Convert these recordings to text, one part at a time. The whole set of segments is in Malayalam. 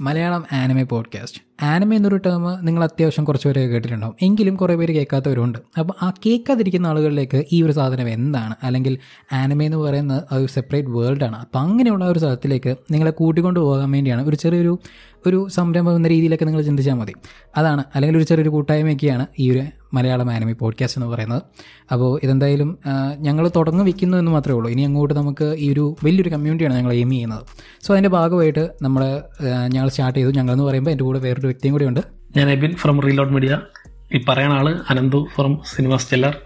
മലയാളം ആനിമെ പോഡ്കാസ്റ്റ് ആനിമ എന്നൊരു ടേം നിങ്ങൾ അത്യാവശ്യം കുറച്ച് പേര് കേട്ടിട്ടുണ്ടാവും. എങ്കിലും കുറേ പേര് കേൾക്കാത്തവരുണ്ട്. അപ്പോൾ ആ കേൾക്കാതിരിക്കുന്ന ആളുകളിലേക്ക് ഈ ഒരു സാധനം എന്താണ്? അല്ലെങ്കിൽ ആനിമ എന്ന് പറയുന്നത് ഒരു സെപ്പറേറ്റ് വേൾഡാണ് അപ്പോൾ അങ്ങനെയുള്ള ഒരു സ്ഥലത്തിലേക്ക് നിങ്ങളെ കൂട്ടിക്കൊണ്ട് പോകാൻ വേണ്ടിയാണ് ഒരു ചെറിയൊരു ഒരു സംരംഭം എന്ന രീതിയിലൊക്കെ നിങ്ങൾ ചിന്തിച്ചാൽ മതി. അതാണ് അല്ലെങ്കിൽ ഒരു ചെറിയൊരു കൂട്ടായ്മയൊക്കെയാണ് ഈ ഒരു മലയാളം ആനമി പോഡ്കാസ്റ്റ് എന്ന് പറയുന്നത്. അപ്പോൾ ഇതെന്തായാലും ഞങ്ങൾ തുടങ്ങി വെക്കുന്നു എന്ന് മാത്രമേ ഉള്ളൂ. ഇനി അങ്ങോട്ട് നമുക്ക് ഈ ഒരു വലിയൊരു കമ്മ്യൂണിറ്റിയാണ് ഞങ്ങൾ എയിം ചെയ്യുന്നത്. സോ അതിന്റെ ഭാഗമായിട്ട് നമ്മൾ ഞങ്ങൾ സ്റ്റാർട്ട് ചെയ്തു. ഞങ്ങളെന്ന് പറയുമ്പോൾ എന്റെ കൂടെ വേറൊരു വ്യക്തിയും കൂടെ ഉണ്ട്. ഞാൻ എബിൻ ഫ്രം റീലോഡ് മീഡിയ ഈ പറയുന്ന ആൾ Ananthu from cinema stellar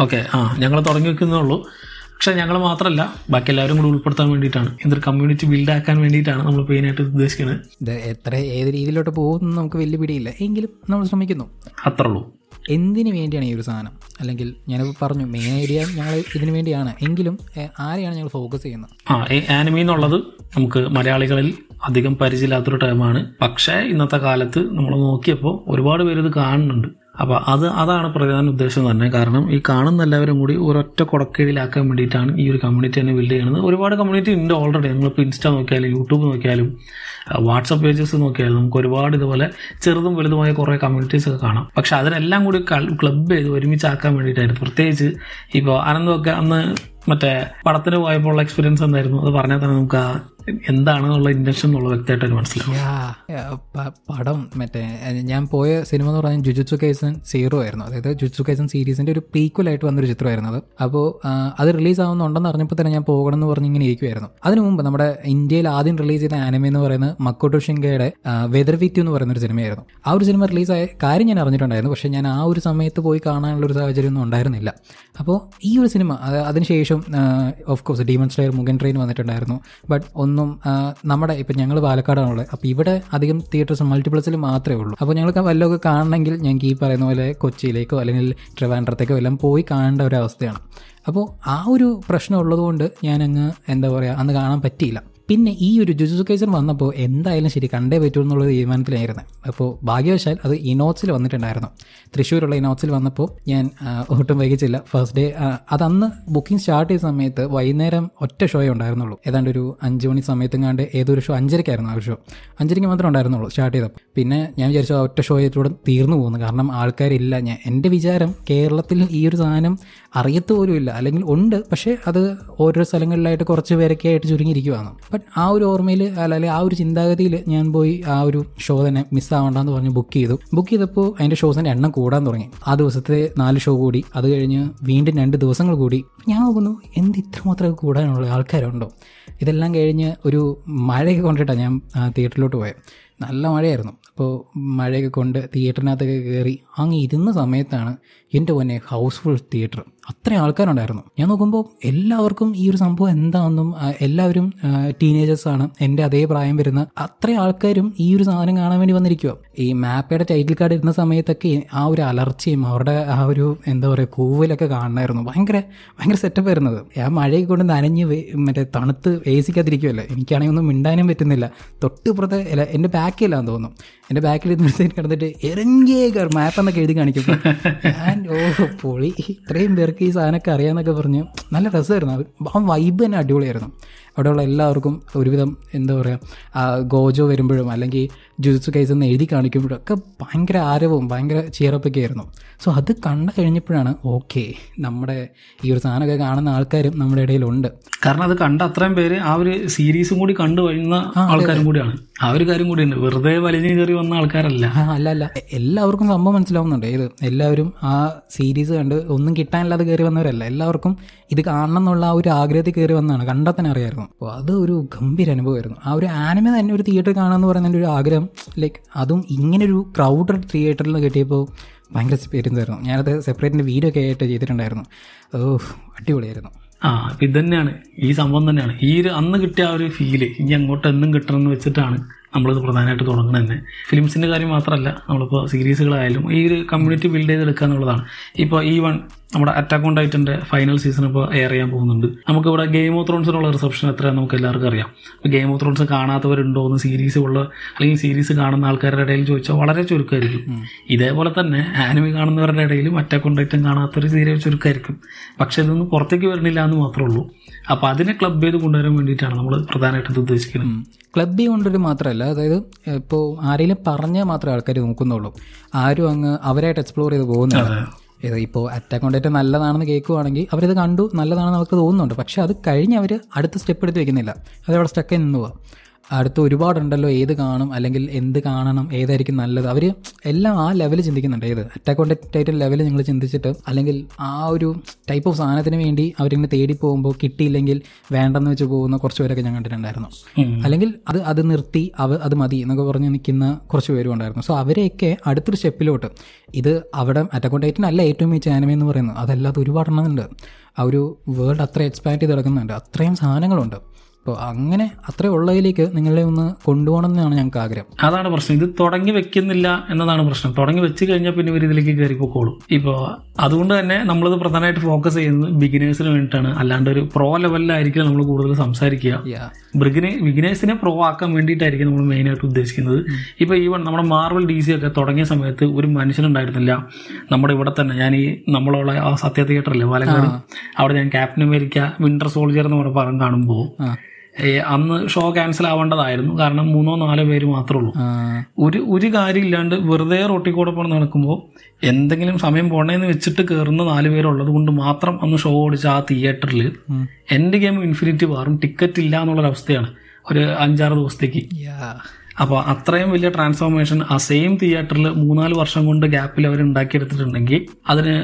okay ആ ഞങ്ങൾ തുടങ്ങി വെക്കുന്നേ ഉള്ളൂ. പക്ഷെ ഞങ്ങൾ മാത്രമല്ല ബാക്കി എല്ലാവരും കൂടി ഉൾപ്പെടുത്താൻ വേണ്ടിയിട്ടാണ്. ഇതൊരു കമ്മ്യൂണിറ്റി ബിൽഡ് ആക്കാൻ വേണ്ടിയിട്ടാണ് നമ്മൾ മെയിനായിട്ട് ഉദ്ദേശിക്കുന്നത് ഇത് എത്ര ഏത് രീതിയിലോട്ട് പോകുമെന്ന് നമുക്ക് വലിയ പിടിയില്ല. എങ്കിലും നമ്മൾ ശ്രമിക്കുന്നു. അത്രേ ഉള്ളൂ. എന്തിനു വേണ്ടിയാണ് ഈ ഒരു സാധനം? അല്ലെങ്കിൽ ഞാനിപ്പോൾ പറഞ്ഞു മെയിൻ ഐഡിയ ഞങ്ങൾ ഇതിനു വേണ്ടിയാണ്. എങ്കിലും ആരെയാണ് ഞങ്ങൾ ഫോക്കസ് ചെയ്യുന്നത്? ആ ആനിമി എന്നുള്ളത് നമുക്ക് മലയാളികളിൽ അധികം പരിചയമില്ലാത്തൊരു ടൈമാണ് പക്ഷേ ഇന്നത്തെ കാലത്ത് നമ്മൾ നോക്കിയപ്പോൾ ഒരുപാട് പേര് ഇത് കാണുന്നുണ്ട്. അപ്പോൾ അത് അതാണ് പ്രധാന ഉദ്ദേശം തന്നെ കാരണം ഈ കാണുന്ന എല്ലാവരും കൂടി ഒരൊറ്റ കുടക്കീഴിലാക്കാൻ വേണ്ടിയിട്ടാണ് ഈ ഒരു കമ്മ്യൂണിറ്റി തന്നെ ബിൽഡ് ചെയ്യുന്നത്. ഒരുപാട് കമ്മ്യൂണിറ്റി ഉണ്ട് ഓൾറെഡി നമ്മളിപ്പോൾ ഇൻസ്റ്റ നോക്കിയാലും യൂട്യൂബ് നോക്കിയാലും വാട്സപ്പ് പേജസ് നോക്കിയാലും നമുക്ക് ഒരുപാട് ഇതുപോലെ ചെറുതും വലുതുമായ കുറേ കമ്മ്യൂണിറ്റീസ് ഒക്കെ കാണാം. പക്ഷെ അതിനെല്ലാം കൂടി ക്ലബ് ചെയ്ത് ഒരുമിച്ചാക്കാൻ വേണ്ടിയിട്ടായിരുന്നു. പ്രത്യേകിച്ച് ഇപ്പോൾ അനന്തമൊക്കെ അന്ന് മറ്റേ പടത്തിന് പോയപ്പോൾ ഉള്ള എക്സ്പീരിയൻസ് എന്തായിരുന്നു? അത് പറഞ്ഞാൽ തന്നെ നമുക്ക് എന്താണെന്നുള്ള ഇന്റൻഷൻ എന്നുള്ള വ്യക്തമായിട്ട് മനസ്സിലാവും. പടം മറ്റേ ഞാൻ പോയ സിനിമ എന്ന് പറഞ്ഞാൽ ജുജുസു കൈസൻ സീറോ ആയിരുന്നു. അതായത് ജുജുസു കൈസൻ സീരീസിന്റെ ഒരു പ്രീക്വലായിട്ട് വന്നൊരു ചിത്രമായിരുന്നു അത്. അപ്പോൾ അത് റിലീസ് ആവുന്നുണ്ടെന്ന് അറിഞ്ഞപ്പോൾ തന്നെ ഞാൻ പോകണം എന്ന് പറഞ്ഞ് ഇങ്ങനെ ഇരിക്കുമായിരുന്നു അതിനു മുമ്പ് നമ്മുടെ ഇന്ത്യയിൽ ആദ്യം റിലീസ് ചെയ്ത ആനിമ എന്ന് പറയുന്ന മക്കോട്ടോ ഷിങ്കയുടെ വെദർ വിറ്റ് എന്ന് പറയുന്ന ഒരു സിനിമയായിരുന്നു ആ ഒരു സിനിമ റിലീസായ കാര്യം ഞാൻ അറിഞ്ഞിട്ടുണ്ടായിരുന്നു. പക്ഷേ ഞാൻ ആ ഒരു സമയത്ത് പോയി കാണാനുള്ള ഒരു സാഹചര്യം ഒന്നും ഉണ്ടായിരുന്നില്ല. അപ്പോൾ ഈ ഒരു സിനിമ അത് അതിനുശേഷം of course Demon Slayer Mugen Train വന്നിട്ടുണ്ടായിരുന്നു. ബട്ട് ഒന്നും ആ, നമ്മുടെ ഇപ്പം ഞങ്ങൾ പാലക്കാടാണുള്ളത്. അപ്പോൾ ഇവിടെ അധികം തിയേറ്റേഴ്സ് മൾട്ടിപ്ലസിൽ മാത്രമേ ഉള്ളൂ. അപ്പോൾ ഞങ്ങൾക്ക് വല്ലതൊക്കെ കാണണമെങ്കിൽ ഞങ്ങൾക്ക് ഈ പറയുന്ന പോലെ കൊച്ചിയിലേക്കോ അല്ലെങ്കിൽ ട്രിവാൻഡ്രത്തേക്കോ എല്ലാം പോയി കാണേണ്ട ഒരു അവസ്ഥയാണ്. അപ്പോൾ ആ ഒരു പ്രശ്നം ഉള്ളതുകൊണ്ട് ഞാനങ്ങ് എന്താ പറയുക അന്ന് കാണാൻ പറ്റിയില്ല. പിന്നെ ഈ ഒരു ജുജുസുക്കേസർ വന്നപ്പോൾ എന്തായാലും ശരി കണ്ടേ പറ്റൂ എന്നുള്ള തീരുമാനത്തിലായിരുന്നു. അപ്പോൾ ഭാഗ്യവശാൽ അത് ഇനോട്സിൽ വന്നിട്ടുണ്ടായിരുന്നു. തൃശ്ശൂരുള്ള ഇനോട്സിൽ വന്നപ്പോൾ ഞാൻ ഒട്ടും വൈകിച്ചില്ല. ഫസ്റ്റ് ഡേ അതന്ന് ബുക്കിംഗ് സ്റ്റാർട്ട് ചെയ്ത സമയത്ത് വൈകുന്നേരം ഒറ്റ ഷോയേ ഉണ്ടായിരുന്നുള്ളൂ. ഏതാണ്ട് ഒരു അഞ്ച് മണി സമയത്തെങ്ങാണ്ട് ഏതൊരു ഷോ അഞ്ചരക്കായിരുന്നു ആ ഷോ അഞ്ചരയ്ക്ക് മാത്രമേ ഉണ്ടായിരുന്നുള്ളൂ സ്റ്റാർട്ട് ചെയ്തപ്പോൾ പിന്നെ ഞാൻ വിചാരിച്ചു ആ ഒറ്റ ഷോയിലൂടെ തീർന്നു പോകുന്നു. കാരണം ആൾക്കാരില്ല. ഞാൻ എന്റെ വിചാരം കേരളത്തിൽ ഈ ഒരു സാധനം അറിയത്ത് പോലും ഇല്ല അല്ലെങ്കിൽ ഉണ്ട്. പക്ഷേ അത് ഓരോ സ്ഥലങ്ങളിലായിട്ട് കുറച്ച് പേരൊക്കെ ആയിട്ട് ചുരുങ്ങിയിരിക്കുവാണ്. ബട്ട് ആ ഒരു ഓർമ്മയിൽ അല്ലെങ്കിൽ ആ ഒരു ചിന്താഗതിയിൽ ഞാൻ പോയി ആ ഒരു ഷോ തന്നെ മിസ്സാവണ്ടെന്ന് പറഞ്ഞ് ബുക്ക് ചെയ്തു. ബുക്ക് ചെയ്തപ്പോൾ അതിന്റെ ഷോസിന്റെ എണ്ണം കൂടാൻ തുടങ്ങി. ആ ദിവസത്തെ നാല് ഷോ കൂടി അത് കഴിഞ്ഞ് വീണ്ടും രണ്ട് ദിവസങ്ങൾ കൂടി. ഞാൻ നോക്കുന്നു എന്ത് ഇത്രമാത്രം കൂടാനുള്ള ആൾക്കാരുണ്ടോ? ഇതെല്ലാം കഴിഞ്ഞ് ഒരു മഴയൊക്കെ കൊണ്ടിട്ടാണ് ഞാൻ തിയേറ്ററിലോട്ട് പോയത് നല്ല മഴയായിരുന്നു. അപ്പോൾ മഴയൊക്കെ കൊണ്ട് തിയേറ്ററിനകത്തൊക്കെ കയറി അങ്ങ് ഇരുന്ന സമയത്താണ് എന്റെ പൊന്നെ ഹൗസ്ഫുൾ തിയേറ്റർ അത്രയും ആൾക്കാരുണ്ടായിരുന്നു. ഞാൻ നോക്കുമ്പോൾ എല്ലാവർക്കും ഈ ഒരു സംഭവം എന്താണെന്നും എല്ലാവരും എല്ലാവരും ടീനേജേഴ്സാണ് എന്റെ അതേ പ്രായം വരുന്ന അത്രയും ആൾക്കാരും ഈ ഒരു സാധനം കാണാൻ വേണ്ടി വന്നിരിക്കുക ഈ മാപ്പയുടെ ടൈറ്റിൽ കാർഡ് ഇരുന്ന സമയത്തൊക്കെ ആ ഒരു അലർച്ചയും അവരുടെ ആ ഒരു എന്താ പറയുക കൂവലൊക്കെ കാണണമായിരുന്നു ഭയങ്കര ഭയങ്കര സെറ്റപ്പ് വരുന്നത് ആ മഴയൊക്കെ കൊണ്ട് നനഞ്ഞ് മറ്റേ തണുത്ത് വേസിക്കാതിരിക്കുമല്ലോ എനിക്കാണെങ്കിൽ ഒന്നും മിണ്ടാനും പറ്റുന്നില്ല. തൊട്ടുപുറത്തെ അല്ല എന്റെ ബാക്കിലാന്ന് തോന്നുന്നു എന്റെ ബാക്കിൽ ഇരുന്ന് കിടന്നിട്ട് എറങ്ങിയേക്കാർ മാപ്പ് എന്നൊക്കെ എഴുതി കാണിക്കും ഞാൻ ഓ പൊളി. ഇത്രയും പേർക്ക് ഈ സാധനമൊക്കെ അറിയാമെന്നൊക്കെ പറഞ്ഞ് നല്ല രസമായിരുന്നു ആ വൈബ് തന്നെ അടിപൊളിയായിരുന്നു. അവിടെയുള്ള എല്ലാവർക്കും ഒരുവിധം എന്താ പറയുക ഗോജോ വരുമ്പോഴും അല്ലെങ്കിൽ ജുജുത്സു കൈസ് എന്ന് എഴുതി കാണിക്കുമ്പോഴും ഒക്കെ ഭയങ്കര ആരവവും ഭയങ്കര ചിയറപ്പൊക്കെ ആയിരുന്നു. സോ അത് കണ്ടു കഴിഞ്ഞപ്പോഴാണ് ഓക്കെ നമ്മുടെ ഈ ഒരു സാധനമൊക്കെ കാണുന്ന ആൾക്കാരും നമ്മുടെ ഇടയിലുണ്ട്. കാരണം അത് കണ്ട അത്രയും പേര് ആ ഒരു സീരീസും കൂടി കണ്ടു കഴിയുന്ന ആൾക്കാരും കൂടിയാണ്. ആ ഒരു കാര്യം കൂടിയുണ്ട് വെറുതെ വലിഞ്ഞു കയറി വന്ന ആൾക്കാരല്ല. അല്ല അല്ല. എല്ലാവർക്കും സംഭവം മനസ്സിലാവുന്നുണ്ട്. ഏത്? എല്ലാവരും ആ സീരീസ് കണ്ട് ഒന്നും കിട്ടാനില്ലാതെ കയറി വന്നവരല്ല. എല്ലാവർക്കും ഇത് കാണണം എന്നുള്ള ആ ഒരു ആഗ്രഹത്തിൽ കയറി വന്നതാണ്. കണ്ടാൽ തന്നെ അറിയായിരുന്നു അപ്പോൾ അത് ഒരു ഗംഭീര അനുഭവമായിരുന്നു. ആ ഒരു ആനിമ തന്നെ ഒരു തിയേറ്റർ കാണാമെന്ന് പറയുന്ന എന്റെ ഒരു ആഗ്രഹം ലൈക്ക് അതും ഇങ്ങനെ ഒരു ക്രൗഡഡ് തിയേറ്ററിൽ കിട്ടിയപ്പോൾ ഭയങ്കര എക്സ്പീരിയൻസ് ആയിരുന്നു ഞാനത് സെപ്പറേറ്റിന്റെ വീഡിയോ ഒക്കെ ആയിട്ട് ചെയ്തിട്ടുണ്ടായിരുന്നു. ഓ അടിപൊളിയായിരുന്നു. ആ ഇത് തന്നെയാണ്. ഈ സംഭവം തന്നെയാണ്. ഈ ഒരു അന്ന് കിട്ടിയ ആ ഒരു ഫീൽ ഇനി അങ്ങോട്ട് എന്നും കിട്ടണം എന്ന് വെച്ചിട്ടാണ് നമ്മളിത് പ്രധാനമായിട്ട് തുടങ്ങുന്നത്. തന്നെ ഫിലിംസിന്റെ കാര്യം മാത്രമല്ല നമ്മളിപ്പോൾ സീരീസുകളായാലും ഈ ഒരു കമ്മ്യൂണിറ്റി ബിൽഡ് ചെയ്തെടുക്കുക എന്നുള്ളതാണ്. ഇപ്പോൾ ഈ വൺ നമ്മുടെ അറ്റാക്ക് ഓൺ ടൈറ്റന്റെ ഫൈനൽ സീസൺ ഇപ്പോൾ എയർ ചെയ്യാൻ പോകുന്നുണ്ട്. നമുക്കിവിടെ ഗെയിം ഓഫ് ത്രോൺസിനുള്ള റിസപ്ഷൻ എത്രയാണെന്ന് നമുക്ക് എല്ലാവർക്കും അറിയാം. ഇപ്പോൾ ഗെയിം ഓഫ് ത്രോൺസ് കാണാത്തവരുണ്ടോ എന്ന് സീരീസ് ഉള്ള അല്ലെങ്കിൽ സീരീസ് കാണുന്ന ആൾക്കാരുടെ ഇടയിൽ ചോദിച്ചാൽ വളരെ ചുരുക്കമായിരിക്കും. ഇതേപോലെ തന്നെ ആനിമി കാണുന്നവരുടെ ഇടയിലും അറ്റാക്ക് ഓൺ ടൈറ്റൻ കാണാത്തൊരു സീരിയൽ ചുരുക്കമായിരിക്കും. പക്ഷേ ഇതൊന്നും പുറത്തേക്ക് വരുന്നില്ല എന്ന് മാത്രമേ ഉള്ളൂ. അപ്പോൾ അതിനെ ക്ലബ് ചെയ്ത് കൊണ്ടുവരാൻ വേണ്ടിയിട്ടാണ് നമ്മൾ പ്രധാനമായിട്ടും ഇത് ഉദ്ദേശിക്കുന്നത്. ക്ലബ് കൊണ്ടൊരു മാത്രമല്ല അതായത് ഇപ്പോൾ ആരെങ്കിലും പറഞ്ഞാൽ മാത്രമേ ആൾക്കാർ നോക്കുന്നുള്ളൂ. ആരും അങ്ങ് അവരായിട്ട് എക്സ്പ്ലോർ ചെയ്ത് പോകുന്നില്ല. ഇപ്പോൾ അറ്റാക്ക് ഓൺ ഡേറ്റ് നല്ലതാണെന്ന് കേൾക്കുവാണെങ്കിൽ അവരിത് കണ്ടു നല്ലതാണെന്ന് അവർക്ക് തോന്നുന്നുണ്ട്. പക്ഷേ അത് കഴിഞ്ഞ് അവർ അടുത്ത സ്റ്റെപ്പ് എടുത്ത് വെക്കുന്നില്ല. അതവിടെ സ്റ്റക്ക് നിന്ന് പോവാം അടുത്ത് ഒരുപാടുണ്ടല്ലോ ഏത് കാണും അല്ലെങ്കിൽ എന്ത് കാണണം ഏതായിരിക്കും നല്ലത്. അവർ എല്ലാം ആ ലെവൽ ചിന്തിക്കുന്നുണ്ട്. ഏത്? അറ്റാക്ക് കോണ്ടാക്ട് ലെവൽ നിങ്ങൾ ചിന്തിച്ചിട്ട് അല്ലെങ്കിൽ ആ ഒരു ടൈപ്പ് ഓഫ് സാധനത്തിന് വേണ്ടി അവരിങ്ങനെ തേടി പോകുമ്പോൾ കിട്ടിയില്ലെങ്കിൽ വേണ്ടെന്ന് വെച്ച് പോകുന്ന കുറച്ച് പേരൊക്കെ ഞാൻ കണ്ടിട്ടുണ്ടായിരുന്നു. അല്ലെങ്കിൽ അത് അത് നിർത്തി അവ അത് മതി എന്നൊക്കെ പറഞ്ഞ് നിൽക്കുന്ന കുറച്ച് പേരും ഉണ്ടായിരുന്നു. സോ അവരെയൊക്കെ അടുത്തൊരു സ്റ്റെപ്പിലോട്ട്. ഇത് അവിടെ അറ്റാക്ക് ടൈറ്റൻ അല്ല ഏറ്റവും മികച്ച ആനിമ എന്ന് പറയുന്നത്. അതല്ലാതെ ഒരുപാട് എണ്ണമുണ്ട് ആ ഒരു വേൾഡ് അത്ര എക്സ്പാൻഡ് ചെയ്ത് കിടക്കുന്നുണ്ട് അത്രയും സാധനങ്ങളുണ്ട്. അപ്പോൾ അങ്ങനെ അത്രേ ഉള്ളതിലേക്ക് നിങ്ങളെ ഒന്ന് കൊണ്ടുപോകണം എന്നാണ് ഞങ്ങൾക്ക് ആഗ്രഹം. അതാണ് പ്രശ്നം. ഇത് തുടങ്ങി വെക്കുന്നില്ല എന്നതാണ് പ്രശ്നം. തുടങ്ങി വെച്ച് കഴിഞ്ഞാൽ പിന്നെ ഇവർ ഇതിലേക്ക് കയറി പൊക്കോളും. ഇപ്പോൾ അതുകൊണ്ട് തന്നെ നമ്മളിത് പ്രധാനമായിട്ട് ഫോക്കസ് ചെയ്യുന്നത് ബിഗിനേഴ്സിന് വേണ്ടിയിട്ടാണ്. അല്ലാണ്ട് ഒരു പ്രോ ലെവലിലായിരിക്കും നമ്മൾ കൂടുതൽ സംസാരിക്കുക. ബ്രിഗിനെ ബിഗിനേഴ്സിനെ പ്രോ ആക്കാൻ വേണ്ടിയിട്ടായിരിക്കും നമ്മൾ മെയിനായിട്ട് ഉദ്ദേശിക്കുന്നത്. ഇപ്പോൾ ഈവൺ നമ്മുടെ മാർവൽ ഡി സി ഒക്കെ തുടങ്ങിയ സമയത്ത് ഒരു മനുഷ്യനുണ്ടായിരുന്നില്ല. നമ്മുടെ ഇവിടെ തന്നെ ഞാൻ ഈ നമ്മളുള്ള ആ സത്യ തിയേറ്ററില്ലേ പാലക്കാട് അവിടെ ഞാൻ ക്യാപ്റ്റൻ അമേരിക്ക വിന്റർ സോൾജിയർ എന്ന് പറഞ്ഞ പടം കാണുമ്പോൾ ഏ, അന്ന് ഷോ ക്യാൻസൽ ആവേണ്ടതായിരുന്നു. കാരണം മൂന്നോ നാലോ പേര് മാത്രമേ ഉള്ളൂ ഒരു ഒരു കാര്യം ഇല്ലാണ്ട് വെറുതെ റോട്ടിക്കൂടെ പോകണം നടക്കുമ്പോൾ എന്തെങ്കിലും സമയം പോണേന്ന് വെച്ചിട്ട് കയറുന്ന നാല് പേരുള്ളത് കൊണ്ട് മാത്രം അന്ന് ഷോ ഓടിച്ച ആ തിയേറ്ററിൽ. എന്റെ ഗെയിം ഇൻഫിനിറ്റി വാറും ടിക്കറ്റ് ഇല്ല എന്നുള്ളൊരവസ്ഥയാണ് ഒരു അഞ്ചാറ് ദിവസത്തേക്ക്. അപ്പോൾ അത്രയും വലിയ ട്രാൻസ്ഫോർമേഷൻ ആ സെയിം തിയേറ്ററിൽ മൂന്നാൽ വർഷം കൊണ്ട് ഗ്യാപ്പിൽ അവർ ഉണ്ടാക്കിയെടുത്തിട്ടുണ്ടെങ്കിൽ അതിന്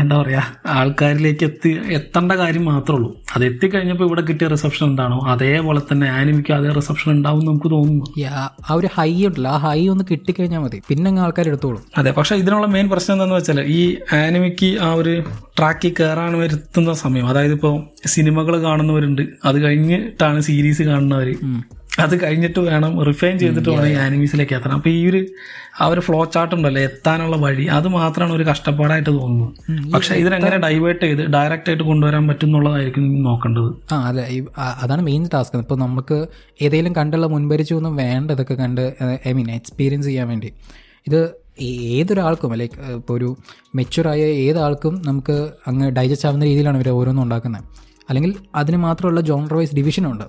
എന്താ പറയുക ആൾക്കാരിലേക്ക് എത്തി എത്തേണ്ട കാര്യം മാത്രമേ ഉള്ളൂ. അത് എത്തിക്കഴിഞ്ഞപ്പോൾ ഇവിടെ കിട്ടിയ റിസപ്ഷൻ എന്താണോ അതേപോലെ തന്നെ ആനിമിക്ക് അതേ റിസപ്ഷൻ ഉണ്ടാവും നമുക്ക് തോന്നുന്നു. ആ ഒരു ഹൈ ഉണ്ടല്ലോ. ആ ഹൈ ഒന്ന് കിട്ടിക്കഴിഞ്ഞാൽ മതി. പിന്നെ അങ്ങ് ആൾക്കാർ എടുത്തോളും. അതെ പക്ഷേ ഇതിനുള്ള മെയിൻ പ്രശ്നം എന്താണെന്ന് വെച്ചാൽ ഈ ആനിമിക്ക് ആ ഒരു ട്രാക്കിൽ കയറാൻ വരുത്തുന്ന സമയം അതായത് ഇപ്പോൾ സിനിമകൾ കാണുന്നവരുണ്ട്. അത് കഴിഞ്ഞിട്ടാണ് സീരീസ് കാണുന്നവർ അത് കഴിഞ്ഞിട്ട് വേണം റിഫൈൻ ചെയ്തിട്ട് വേണം ഈ ആനിമീസിലേക്ക് എത്തണം. അപ്പൊ ഈ ഒരു ആ ഒരു ഫ്ലോ ചാർട്ട് ഉണ്ടല്ലോ എത്താനുള്ള വഴി അത് മാത്രമാണ് ഒരു കഷ്ടപ്പാടായിട്ട് തോന്നുന്നത്. പക്ഷെ ഇതിനെങ്ങനെ ഡൈവേർട്ട് ചെയ്ത് ഡയറക്റ്റ് ആയിട്ട് കൊണ്ടുവരാൻ പറ്റും എന്നുള്ളതായിരിക്കും നോക്കേണ്ടത്. ആ അതെ അതാണ് മെയിൻ ടാസ്ക് ഇപ്പൊ നമുക്ക് ഏതെങ്കിലും കണ്ടുള്ള മുൻപരിച്ചൊന്നും വേണ്ട ഇതൊക്കെ കണ്ട് ഐ മീൻ എക്സ്പീരിയൻസ് ചെയ്യാൻ വേണ്ടി. ഇത് ഏതൊരാൾക്കും ലൈക്ക് ഇപ്പോൾ ഒരു മെച്ചുറായ ഏതാൾക്കും നമുക്ക് അങ്ങ് ഡൈജസ്റ്റ് ആവുന്ന രീതിയിലാണ് ഇവർ ഓരോന്നും ഉണ്ടാക്കുന്നത്. അല്ലെങ്കിൽ അതിന് മാത്രമുള്ള ജോണർ വൈസ് ഡിവിഷനുണ്ട്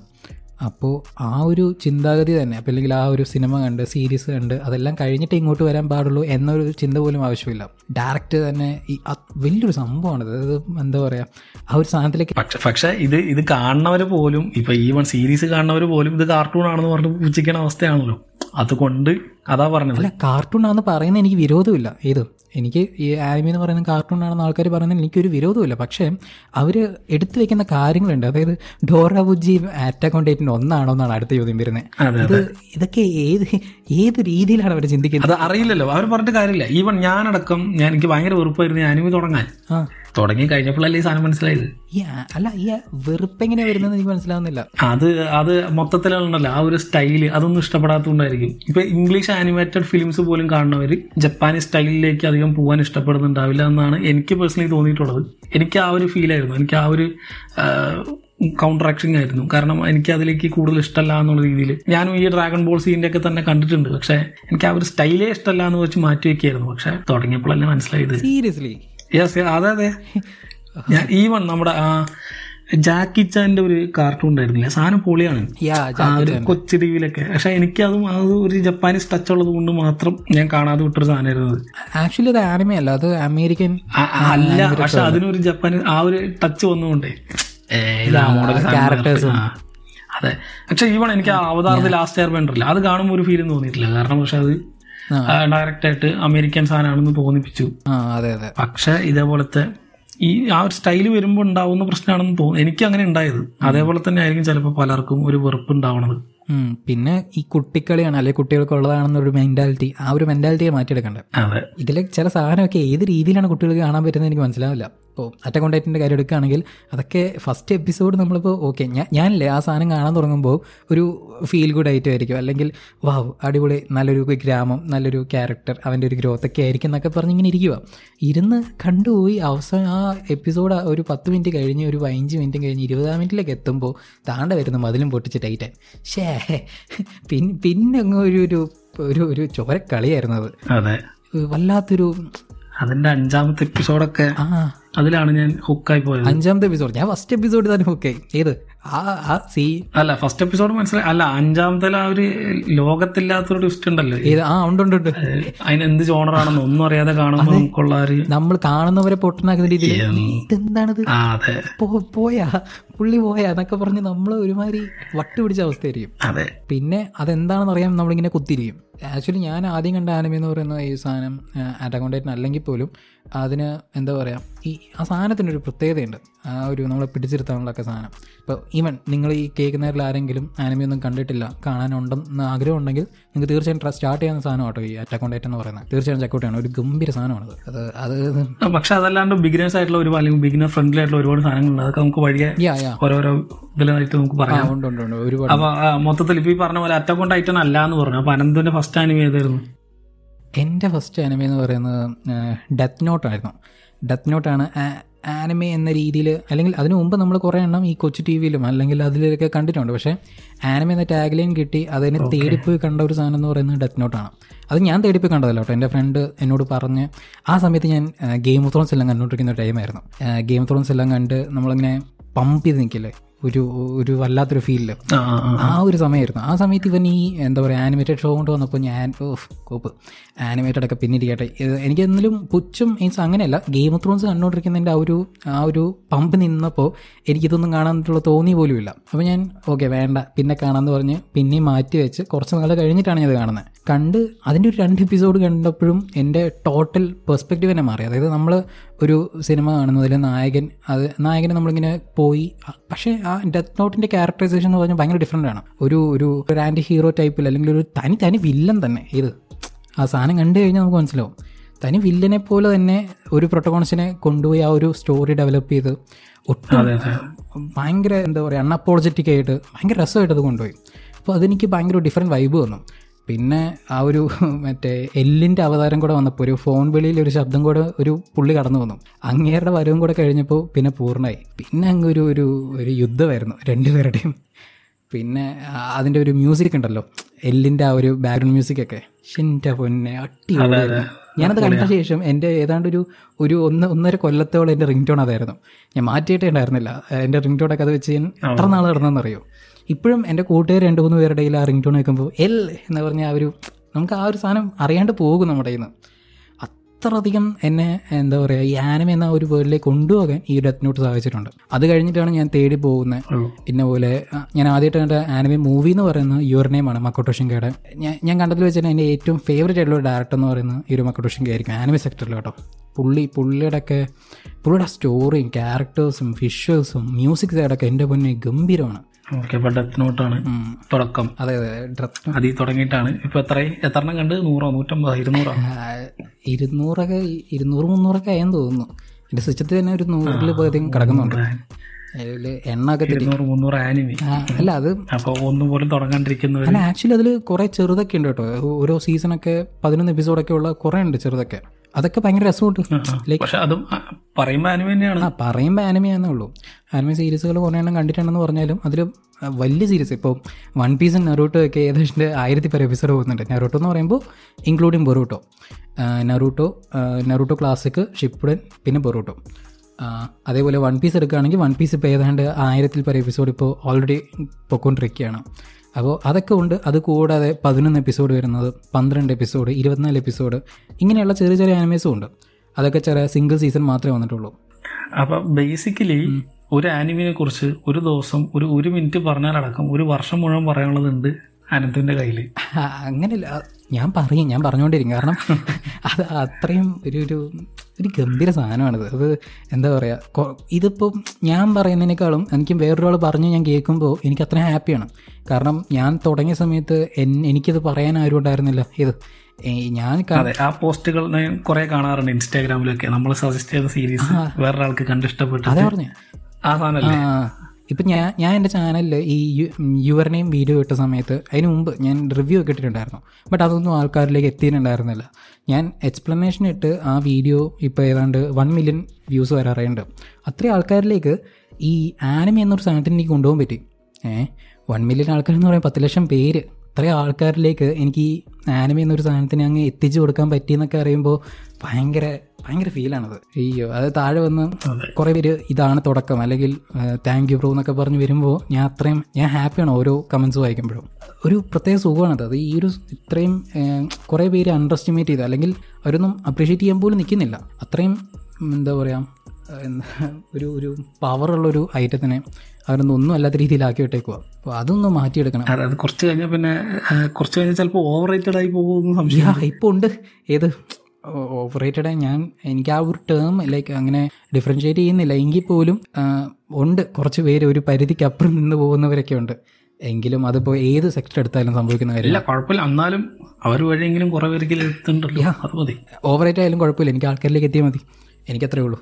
അപ്പോൾ ആ ഒരു ചിന്താഗതി തന്നെ അപ്പോൾ അല്ലെങ്കിൽ ആ ഒരു സിനിമ കണ്ട് സീരീസ് കണ്ട് അതെല്ലാം കഴിഞ്ഞിട്ട് ഇങ്ങോട്ട് വരാൻ പാടുള്ളൂ എന്നൊരു ചിന്ത പോലും ആവശ്യമില്ല. ഡയറക്റ്റ് തന്നെ ഈ വലിയൊരു സംഭവമാണ് അതായത് എന്താ പറയുക ആ ഒരു സാധനത്തിലേക്ക് പക്ഷെ പക്ഷെ ഇത് ഇത് കാണുന്നവർ പോലും ഇപ്പോൾ ഈ വൺ സീരീസ് കാണുന്നവർ പോലും ഇത് കാർട്ടൂൺ ആണെന്ന് പറഞ്ഞ് പൂജിക്കണ അവസ്ഥയാണല്ലോ. അതുകൊണ്ട് അതാ പറഞ്ഞത്. അല്ല കാർട്ടൂൺ ആണെന്ന് പറയുന്നത് എനിക്ക് വിരോധമില്ല. ഏത് എനിക്ക് ഈ ആനിമി എന്ന് പറയുന്ന കാർട്ടൂൺ ആണെന്ന് ആൾക്കാർ പറയുന്നത് എനിക്കൊരു വിരോധമില്ല. പക്ഷേ അവർ എടുത്തു വെക്കുന്ന കാര്യങ്ങളുണ്ട്. അതായത് ഡോറ ബുജിയും ആറ്റാക്കോണ്ടേറ്റിന് ഒന്നാണോ എന്നാണ് അടുത്ത ചോദ്യം വരുന്നത്. അതെ ഇത് ഇതൊക്കെ ഏത് ഏത് രീതിയിലാണ് അവർ ചിന്തിക്കുന്നത്? അത് അറിയില്ലല്ലോ. അവർ പറഞ്ഞിട്ട് കാര്യമില്ല. ഈവൻ ഞാനടക്കം ഞാൻ എനിക്ക് ഭയങ്കര വെറുപ്പായിരുന്നു ആനിമി തുടങ്ങാൻ. തുടങ്ങി കഴിഞ്ഞപ്പോഴല്ലേ ഈ സാധനം മനസ്സിലായത്? അല്ല ഈ വെറുപ്പ് എങ്ങനെ വരുന്നത് എനിക്ക് മനസ്സിലാവുന്നില്ല. അത് അത് മൊത്തത്തിലുണ്ടല്ലോ ആ ഒരു സ്റ്റൈൽ അതൊന്നും ഇഷ്ടപ്പെടാത്തതുകൊണ്ടായിരിക്കും. ഇപ്പൊ ഇംഗ്ലീഷ് ആനിമേറ്റഡ് ഫിലിംസ് പോലും കാണുന്നവർ ജപ്പാനീസ് സ്റ്റൈലിലേക്ക് അധികം പോകാൻ ഇഷ്ടപ്പെടുന്നുണ്ടാവില്ല എന്നാണ് എനിക്ക് പേഴ്സണലി തോന്നിയിട്ടുള്ളത്. എനിക്ക് ആ ഒരു ഫീൽ ആയിരുന്നു. എനിക്ക് ആ ഒരു കൗണ്ടർ ആയിരുന്നു. കാരണം എനിക്ക് അതിലേക്ക് കൂടുതൽ ഇഷ്ടമല്ല എന്നുള്ള രീതിയിൽ. ഞാനും ഈ ഡ്രാഗൺ ബോൾ സീന്റെ ഒക്കെ തന്നെ കണ്ടിട്ടുണ്ട്. പക്ഷെ എനിക്ക് ആ ഒരു സ്റ്റൈലേ ഇഷ്ടമല്ല എന്ന് വെച്ച് മാറ്റി വെക്കായിരുന്നു പക്ഷെ തുടങ്ങിയപ്പോഴല്ലേ മനസ്സിലായത്. സീരിയസ്ലി യെസ് അതെ അതെ. ഞാൻ ഈവൺ നമ്മുടെ ആ ജാക്കി ചാന്റെ ഒരു കാർട്ടൂൺ ഉണ്ടായിരുന്നില്ല? സാധനം പൊളിയാണ്. കൊച്ചു ടിവിയിലൊക്കെ. പക്ഷെ എനിക്കതും അത് ഒരു ജപ്പാനീസ് ടച്ച് ഉള്ളത് കൊണ്ട് മാത്രം ഞാൻ കാണാതെ വിട്ടൊരു സാധനമായിരുന്നു ആക്ച്വലി അത് ആനിമ അല്ല. അത് അമേരിക്കൻ അല്ല. പക്ഷെ അതിനൊരു ജപ്പാനീസ് ആ ഒരു ടച്ച് വന്നുകൊണ്ടേ. അതെ. പക്ഷെ ഈവൺ എനിക്ക് അവതാരത്തിൽ ലാസ്റ്റ് എയർ ബെൻഡറില്ല അത് കാണുമ്പോൾ ഒരു ഫീലും തോന്നിയിട്ടില്ല. കാരണം പക്ഷെ അത് ഡയറക്റ്റ് ആയിട്ട് അമേരിക്കൻ സാധനമാണെന്ന് തോന്നിപ്പിച്ചു. അതെ അതെ. പക്ഷെ ഇതേപോലത്തെ ഈ ആ ഒരു സ്റ്റൈൽ വരുമ്പോൾ ഉണ്ടാവുന്ന പ്രശ്നമാണെന്ന് തോന്നുന്നു. എനിക്ക് അങ്ങനെ ഉണ്ടായത്. അതേപോലെ തന്നെ ആയിരിക്കും ചിലപ്പോൾ പലർക്കും ഒരു വെറുപ്പ് ഉണ്ടാവണത് പിന്നെ ഈ കുട്ടിക്കളിയാണ് അല്ലെങ്കിൽ കുട്ടികൾക്ക് ഉള്ളതാണെന്നൊരു മെന്റാലിറ്റി ആ ഒരു മെന്റാലിറ്റിയെ മാറ്റിയെടുക്കണ്ടേ ഇതിലെ ചില സാധനമൊക്കെ ഏത് രീതിയിലാണ് കുട്ടികൾക്ക് കാണാൻ പറ്റുന്നത് എനിക്ക് മനസ്സിലാവില്ല. ഇപ്പോൾ അറ്റക്കോണ്ടൈറ്റിന്റെ കാര്യം എടുക്കുകയാണെങ്കിൽ അതൊക്കെ ഫസ്റ്റ് എപ്പിസോഡ് നമ്മളിപ്പോൾ ഓക്കെ ഞാൻ ഞാനില്ലേ ആ സാധനം കാണാൻ തുടങ്ങുമ്പോൾ ഒരു ഫീൽ ഗുഡ് ആയിട്ട് ആയിരിക്കും അല്ലെങ്കിൽ വാവ് അടിപൊളി നല്ലൊരു ഗ്രാമം നല്ലൊരു ക്യാരക്ടർ അവന്റെ ഒരു ഗ്രോത്ത് ഒക്കെ ആയിരിക്കും എന്നൊക്കെ പറഞ്ഞ് ഇങ്ങനെ ഇരിക്കുക ഇരുന്ന് കണ്ടുപോയി അവസാനം ആ എപ്പിസോഡ് ഒരു പത്ത് മിനിറ്റ് കഴിഞ്ഞ് ഒരു പതിനഞ്ച് മിനിറ്റ് കഴിഞ്ഞ് ഇരുപതാം മിനിറ്റിലേക്ക് എത്തുമ്പോൾ താണ്ട വരുന്ന മതിലും പൊട്ടിച്ച് ടൈറ്റാൻ. ഷേ പിന്നെ പിന്നെ അങ്ങ് ഒരു ഒരു ഒരു ചോരക്കളിയായിരുന്നു അതെ. വല്ലാത്തൊരു അതിന്റെ അഞ്ചാമത്തെ എപ്പിസോഡൊക്കെ ആ. അതിലാണ് ഞാൻ ഹുക്കായി പോയത്. അഞ്ചാമത്തെ എപ്പിസോഡ് ഞാൻ ഫസ്റ്റ് എപ്പിസോഡ് തന്നെ ഹുക്കായി ഏത്? അല്ല ഫസ്റ്റ് എപ്പിസോഡ് മനസ്സിലായി. അല്ല അഞ്ചാമത്തെ ആ ഒരു ലോകത്തില്ലാത്തൊരു ട്വിസ്റ്റ് ഉണ്ടല്ലോ. ആ ഉണ്ട് ഉണ്ട് ഉണ്ട്. അതിന് എന്ത് ജോണറാണെന്ന് ഒന്നും അറിയാതെ കാണുമ്പോൾ നമുക്കുള്ള ഒരു നമ്മൾ കാണുന്നവരെ പൊട്ടനാക്കുന്ന രീതിയിൽ. ഇതെന്താണിത്? ആ പോയാ പുള്ളി പോയാ എന്നൊക്കെ പറഞ്ഞ് നമ്മൾ ഒരുമാതിരി വട്ടി പിടിച്ച അവസ്ഥയായിരിക്കും പിന്നെ അതെന്താണെന്ന് അറിയാൻ നമ്മളിങ്ങനെ കുത്തിരിക്കും ആക്ച്വലി ഞാൻ ആദ്യം കണ്ട ആനിമ എന്ന് പറയുന്ന ഈ സാധനം അറ്റക്കൗണ്ടേറ്റിന് അല്ലെങ്കിൽ പോലും അതിന് എന്താ പറയുക ഈ ആ സാധനത്തിനൊരു പ്രത്യേകതയുണ്ട്. ആ ഒരു നമ്മളെ പിടിച്ചിരുത്താനുള്ളൊക്കെ സാധനം. ഇപ്പോൾ ഈവൻ നിങ്ങൾ ഈ കേൾക്കുന്നവരിൽ ആരെങ്കിലും ആനിമയൊന്നും കണ്ടിട്ടില്ല കാണാനുണ്ടെന്ന് ആഗ്രഹം ഉണ്ടെങ്കിൽ നിങ്ങൾക്ക് തീർച്ചയായും സ്റ്റാർട്ട് ചെയ്യുന്ന സാധനം കേട്ടോ ഈ അറ്റക്കൗണ്ടേറ്റ് എന്ന് പറയുന്നത്. തീർച്ചയായും ചെക്കൗട്ടാണ് ഒരു ഗംഭീര സാധനമാണ് അത്. അത് പക്ഷെ അതല്ലാണ്ട് ബിഗിനേഴ്സ് ആയിട്ടുള്ള ഒരു അല്ലെങ്കിൽ ബിഗിനർ ഫ്രണ്ട്ലി ആയിട്ടുള്ള ഒരുപാട് സാധനങ്ങളുണ്ട്. അതൊക്കെ നമുക്ക് വഴിയെ ഓരോരോ ഇതിലായിട്ട് നമുക്ക് പറയാം. ഉണ്ട് ഉണ്ട് ഉണ്ട്. ഒരുപാട്. മൊത്തത്തിൽ ഇപ്പൊ ഈ പറഞ്ഞ പോലെ അറ്റക്കൗണ്ട് ഐറ്റൻ അല്ല എന്ന് പറഞ്ഞു. അപ്പൊ അനന്തിന്റെ ഫസ്റ്റ് ആനിമേ ഏതായിരുന്നു? എന്റെ ഫസ്റ്റ് ആനിമ എന്ന് പറയുന്നത് ഡെത്ത് നോട്ടായിരുന്നു ഡെത്ത് നോട്ടാണ് ആനിമ എന്ന രീതിയിൽ അല്ലെങ്കിൽ അതിനു മുമ്പ് നമ്മൾ കുറേ എണ്ണം ഈ കൊച്ചു ടി വിയിലും അല്ലെങ്കിൽ അതിലൊക്കെ കണ്ടിട്ടുണ്ട്. പക്ഷേ ആനിമ എന്ന ടാഗ് ലൈൻ കിട്ടി അതിനെ തേടിപ്പോയി കണ്ട ഒരു സാധനം എന്ന് പറയുന്നത് ഡെത്ത് നോട്ടാണ് അത് ഞാൻ തേടിപ്പോയി കണ്ടതല്ല കേട്ടോ. എന്റെ ഫ്രണ്ട് എന്നോട് പറഞ്ഞ് ആ സമയത്ത് ഞാൻ ഗെയിം ഓഫ് ത്രോൺസ് എല്ലാം കണ്ടുകൊണ്ടിരിക്കുന്ന ടൈമായിരുന്നു ഗെയിം ഓഫ് ത്രോൺസ് എല്ലാം കണ്ട് നമ്മളിങ്ങനെ പമ്പ് ചെയ്ത് നിൽക്കില്ലേ ഒരു ഒരു വല്ലാത്തൊരു ഫീലിൽ ആ ഒരു സമയമായിരുന്നു. ആ സമയത്ത് ഇവൻ ഈ എന്താ പറയുക ആനിമേറ്റഡ് ഷോ കൊണ്ട് വന്നപ്പോൾ ഞാൻ കോപ്പ്. ആനിമേറ്റഡ് ഒക്കെ പിന്നിരിക്കട്ടെ. ഇരിക്കട്ടെ എനിക്ക് എന്തെങ്കിലും പുച്ഛം മീൻസ് അങ്ങനെയല്ല. ഗെയിം ഓഫ് ത്രോൺസ് കണ്ടുകൊണ്ടിരിക്കുന്നതിന്റെ ആ ഒരു ആ ഒരു പമ്പ് നിന്നപ്പോൾ എനിക്കിതൊന്നും കാണാനുള്ള തോന്നി പോലും ഇല്ല അപ്പോൾ ഞാൻ ഓക്കെ വേണ്ട. പിന്നെ കാണാമെന്ന് പറഞ്ഞ് പിന്നെയും മാറ്റി വെച്ച് കുറച്ച് നാൾ കഴിഞ്ഞിട്ടാണ് ഞാൻ ഇത് കാണുന്നത് കണ്ട് അതിന്റെ ഒരു രണ്ട് എപ്പിസോഡ് കണ്ടപ്പോഴും എന്റെ ടോട്ടൽ പെർസ്പെക്റ്റീവ് തന്നെ മാറി. അതായത് നമ്മൾ ഒരു സിനിമ കാണുന്നതിൽ നായകൻ അത് നായകനെ നമ്മളിങ്ങനെ പോയി പക്ഷേ ആ ഡെത്ത് നോട്ടിന്റെ ക്യാരക്ടറൈസേഷൻ എന്ന് പറഞ്ഞാൽ ഭയങ്കര ഡിഫറെന്റ് ആണ്. ഒരു ഒരു ഒരു ആന്റി ഹീറോ ടൈപ്പിൽ അല്ലെങ്കിൽ ഒരു തനി തനി വില്ലൻ തന്നെ. ഇത് ആ സാധനം കണ്ടു കഴിഞ്ഞാൽ നമുക്ക് മനസ്സിലാവും. തനി വില്ലനെ പോലെ തന്നെ ഒരു പ്രൊട്ടഗോണിസ്റ്റിനെ കൊണ്ടുപോയി ആ ഒരു സ്റ്റോറി ഡെവലപ്പ് ചെയ്ത് ഒട്ടും ഭയങ്കര എന്താ പറയുക അൺഅപ്പോളജറ്റിക് ആയിട്ട് ഭയങ്കര രസമായിട്ട് അത് കൊണ്ടുപോയി. അപ്പോൾ അതെനിക്ക് ഭയങ്കര ഡിഫറെന്റ് വൈബ് വന്നു. പിന്നെ ആ ഒരു മറ്റേ എല്ലിന്റെ അവതാരം കൂടെ വന്നപ്പോൾ ഒരു ഫോൺ വിളിയിൽ ഒരു ശബ്ദം കൂടെ ഒരു പുള്ളി കടന്നു വന്നു. അങ്ങേരുടെ വരവും കൂടെ കഴിഞ്ഞപ്പോൾ പിന്നെ പൂർണമായി പിന്നെ അങ്ങ് ഒരു ഒരു ഒരു യുദ്ധമായിരുന്നു രണ്ടുപേരുടെയും. പിന്നെ അതിന്റെ ഒരു മ്യൂസിക് ഉണ്ടല്ലോ എല്ലിന്റെ ആ ഒരു ബാക്ക്ഗ്രൗണ്ട് മ്യൂസിക് ഒക്കെ. ഷിന്റെ പൊന്നെ അടിപൊളിയായിരുന്നു ഞാനത് കണ്ട ശേഷം എന്റെ ഏതാണ്ട് ഒരു ഒരു ഒന്ന് ഒന്നര കൊല്ലത്തോളം എന്റെ റിംഗ് ടോൺ അതായിരുന്നു. ഞാൻ മാറ്റിയിട്ടേ ഉണ്ടായിരുന്നില്ല. എന്റെ റിംഗ് ടോണൊക്കെ അത് വെച്ച് ഞാൻ എത്ര നാൾ കിടന്നെന്നറിയോ ഇപ്പോഴും എന്റെ കൂട്ടുകാർ രണ്ട് മൂന്ന് പേരുടെ കയ്യിൽ ആ റിംഗ് ടോൺ വെക്കുമ്പോൾ എൽ എന്ന് പറഞ്ഞ ആ ഒരു നമുക്ക് ആ ഒരു സാധനം അറിയാണ്ട് പോകും നമ്മുടെ കയ്യിൽ നിന്ന് അത്രയധികം എന്നെ എന്താ പറയുക ഈ ആനിമ എന്ന ഒരു വേർഡിലേക്ക് കൊണ്ടുപോകാൻ ഈ ഡെത്ത് നോട്ട് സാധിച്ചിട്ടുണ്ട് അത് കഴിഞ്ഞിട്ടാണ് ഞാൻ തേടി പോകുന്നത്. പിന്നെ ഇന്ന പോലെ ഞാൻ ആദ്യമായിട്ട് കണ്ട ആനിമെ മൂവി എന്ന് പറയുന്നത് യുവർ നെയിം ആണ് മക്കോട്ടോ ഞാൻ ഞാൻ കണ്ടതിൽ വെച്ചാൽ എന്റെ ഏറ്റവും ഫേവറേറ്റ് ആയിട്ടുള്ള ഡയറക്ടർ എന്ന് പറയുന്നത് ഈ ഒരു മക്കോട്ടോഷിങ്ക ആയിരിക്കും ആനിമെ സെക്ടറിൽ കേട്ടോ. പുള്ളി പുള്ളിയുടെ ഒക്കെ പുള്ളിയുടെ സ്റ്റോറിയും ക്യാരക്ടേഴ്സും വിഷ്വൽസും മ്യൂസിക് സൈഡൊക്കെ എന്റെ മുന്നേ ഗംഭീരമാണ്. ഓക്കെ ഡെത്ത് നോട്ടാണ്. തുടക്കം. അതെ അതെ അതിൽ തുടങ്ങിയിട്ടാണ്. ഇപ്പൊ എത്ര എത്രണ്ണം കണ്ട്? നൂറോ? നൂറ്റമ്പതോ? ഇരുന്നൂറോ? ഇരുന്നൂറൊക്കെ ഇരുന്നൂറ് മുന്നൂറൊക്കെ ആയെന്ന് തോന്നുന്നു. എന്റെ സിസ്റ്റത്തിൽ തന്നെ ഒരു നൂറിൽ പകുതിയും കിടക്കുന്നുണ്ട്. എണ്ണൊക്കെ മുന്നൂറ് ആനിമി. അല്ല അത് ഒന്നും പോലും അല്ല ആക്ച്വലി അതിൽ കുറേ ചെറുതൊക്കെ ഉണ്ട് കേട്ടോ. ഓരോ സീസണൊക്കെ പതിനൊന്ന് എപ്പിസോഡൊക്കെ ഉള്ള കുറേ ഉണ്ട് ചെറുതൊക്കെ. അതൊക്കെ ഭയങ്കര രസമുണ്ട്. ലൈക്ക് അതും ആ, പറയുമ്പോ ആനിമ തന്നെയാണ്. ആ പറയുമ്പോൾ ആനിമയാന്നേ ഉള്ളൂ. ആനിമ സീരീസുകൾ കുറേ എണ്ണം കണ്ടിട്ടുണ്ടെന്ന് പറഞ്ഞാലും അതിൽ വലിയ സീരീസ് ഇപ്പോൾ വൺ പീസും നെറൂട്ടോ ഒക്കെ ഏകദേശം ആയിരത്തി പേർ എപ്പിസോഡ് പോകുന്നുണ്ട്. നെറൂട്ടോ എന്ന് പറയുമ്പോൾ including Boruto Naruto Naruto classic Shippuden പിന്നെ ബൊറൂട്ടോ അതേപോലെ വൺ പീസ് എടുക്കുകയാണെങ്കിൽ വൺ പീസ് ഇപ്പോൾ ഏതാണ്ട് ആയിരത്തിൽ പേർ എപ്പിസോഡ് ഇപ്പോൾ ഓൾറെഡി പൊയ്ക്കൊണ്ടിരിക്കുകയാണ് അപ്പോൾ അതൊക്കെ ഉണ്ട്. അത് കൂടാതെ പതിനൊന്ന് എപ്പിസോഡ് വരുന്നത് പന്ത്രണ്ട് എപ്പിസോഡ് ഇരുപത്തിനാല് എപ്പിസോഡ് ഇങ്ങനെയുള്ള ചെറിയ ചെറിയ ആനിമേസും ഉണ്ട്. അതൊക്കെ ചെറിയ സിംഗിൾ സീസൺ മാത്രമേ വന്നിട്ടുള്ളൂ. അപ്പം ബേസിക്കലി ഒരു ആനിമിനെ കുറിച്ച് ഒരു ദിവസം ഒരു ഒരു മിനിറ്റ് പറഞ്ഞാലടക്കം ഒരു വർഷം മുഴുവൻ പറയാനുള്ളതുണ്ട് അനന്തിന്റെ കയ്യിൽ അങ്ങനെയല്ല ഞാൻ പറയും ഞാൻ പറഞ്ഞുകൊണ്ടിരിക്കും കാരണം അത് അത്രയും ഒരു ഒരു ഒരു ഗംഭീര സാധനമാണിത്. അത് എന്താ പറയുക ഇതിപ്പോൾ ഞാൻ പറയുന്നതിനേക്കാളും എനിക്ക് വേറൊരാൾ പറഞ്ഞ് ഞാൻ കേൾക്കുമ്പോൾ എനിക്ക് അത്രയും ഹാപ്പിയാണ്. കാരണം ഞാൻ തുടങ്ങിയ സമയത്ത് എൻ- എനിക്കിത് പറയാൻ ആരും ഉണ്ടായിരുന്നില്ല. ഇത് ഞാൻ അതെ ആ പോസ്റ്റുകൾ ഞാൻ കുറെ കാണാറുണ്ട് ഇൻസ്റ്റാഗ്രാമിലൊക്കെ. നമ്മൾ സജസ്റ്റ് ചെയ്ത സീരീസ് വേറൊരാൾക്ക് കണ്ടിഷ്ടപ്പെട്ടു അതെ പറഞ്ഞു. ആ. ഇപ്പം ഞാൻ ഞാൻ എന്റെ ചാനലിൽ ഈ യുവറിനെയും വീഡിയോ ഇട്ട സമയത്ത് അതിന് മുമ്പ് ഞാൻ റിവ്യൂ ഒക്കെ ഇട്ടിട്ടുണ്ടായിരുന്നു. ബട്ട് അതൊന്നും ആൾക്കാരിലേക്ക് എത്തിയിട്ടുണ്ടായിരുന്നില്ല. ഞാൻ എക്സ്പ്ലനേഷൻ ഇട്ട് ആ വീഡിയോ ഇപ്പോൾ ഏതാണ്ട് വൺ മില്യൺ വ്യൂസ് വരാറുണ്ട് അത്രയും ആൾക്കാരിലേക്ക് ഈ ആനിമി എന്നൊരു സാധനത്തിന് എനിക്ക് കൊണ്ടുപോകാൻ പറ്റി. ഏഹ് വൺ മില്യൺ ആൾക്കാരെന്ന് പറയുമ്പോൾ പത്ത് ലക്ഷം പേര്. അത്രയും ആൾക്കാരിലേക്ക് എനിക്ക് ഈ ആനിമ എന്നൊരു സാധനത്തിന് അങ്ങ് എത്തിച്ചു കൊടുക്കാൻ പറ്റിയെന്നൊക്കെ അറിയുമ്പോൾ ഭയങ്കര ഭയങ്കര ഫീലാണത് അയ്യോ അത് താഴെ വന്ന് കുറെ പേര് ഇതാണ് തുടക്കം. അല്ലെങ്കിൽ താങ്ക് യു ബ്രോ എന്നൊക്കെ പറഞ്ഞ് വരുമ്പോൾ ഞാൻ അത്രയും ഞാൻ ഹാപ്പിയാണ് ഓരോ കമൻസ് വായിക്കുമ്പോഴും. ഒരു പ്രത്യേക സുഖമാണത്. അത് ഈ ഒരു ഇത്രയും കുറേ പേര് അണ്ടർ എസ്റ്റിമേറ്റ് ചെയ്ത് അല്ലെങ്കിൽ അവരൊന്നും അപ്രീഷിയേറ്റ് ചെയ്യാൻ പോലും നിൽക്കുന്നില്ല. അത്രയും എന്താ പറയുക എന്താ ഒരു ഒരു പവറുള്ളൊരു ഐറ്റത്തിനെ അവരൊന്നും ഒന്നും അല്ലാത്ത രീതിയിലാക്കി വിട്ടേക്കുക അപ്പോൾ അതൊന്ന് മാറ്റിയെടുക്കണം. അതെ അത് കുറച്ച് കഴിഞ്ഞാൽ പിന്നെ കുറച്ച് കഴിഞ്ഞാൽ ചിലപ്പോൾ ഓവർ റേറ്റഡ് ആയി പോകുമെന്ന് സംശയം ഇപ്പോൾ ഉണ്ട്. ഏത്? ഓവർ റേറ്റഡ് ഞാൻ എനിക്ക് ആ ഒരു ടേം ലൈക്ക് അങ്ങനെ ഡിഫറൻഷിയേറ്റ് ചെയ്യുന്നില്ല. എങ്കിൽ പോലും ഉണ്ട്. കുറച്ച് പേര് ഒരു പരിധിക്ക് അപ്പുറം നിന്ന് പോകുന്നവരൊക്കെ ഉണ്ട്. എങ്കിലും അതിപ്പോൾ ഏത് സെക്ടർ എടുത്താലും സംഭവിക്കുന്ന കാര്യമില്ല കുഴപ്പമില്ല. എന്നാലും അവർ വഴിയെങ്കിലും കുറേ പേർക്ക് എത്തുന്നുണ്ടല്ലോ അത് മതി. ഓവർ റേറ്റ് ആയാലും കുഴപ്പമില്ല. എനിക്ക് ആൾക്കാരിലേക്ക് എത്തിയാൽ മതി. എനിക്കത്രേ ഉള്ളൂ.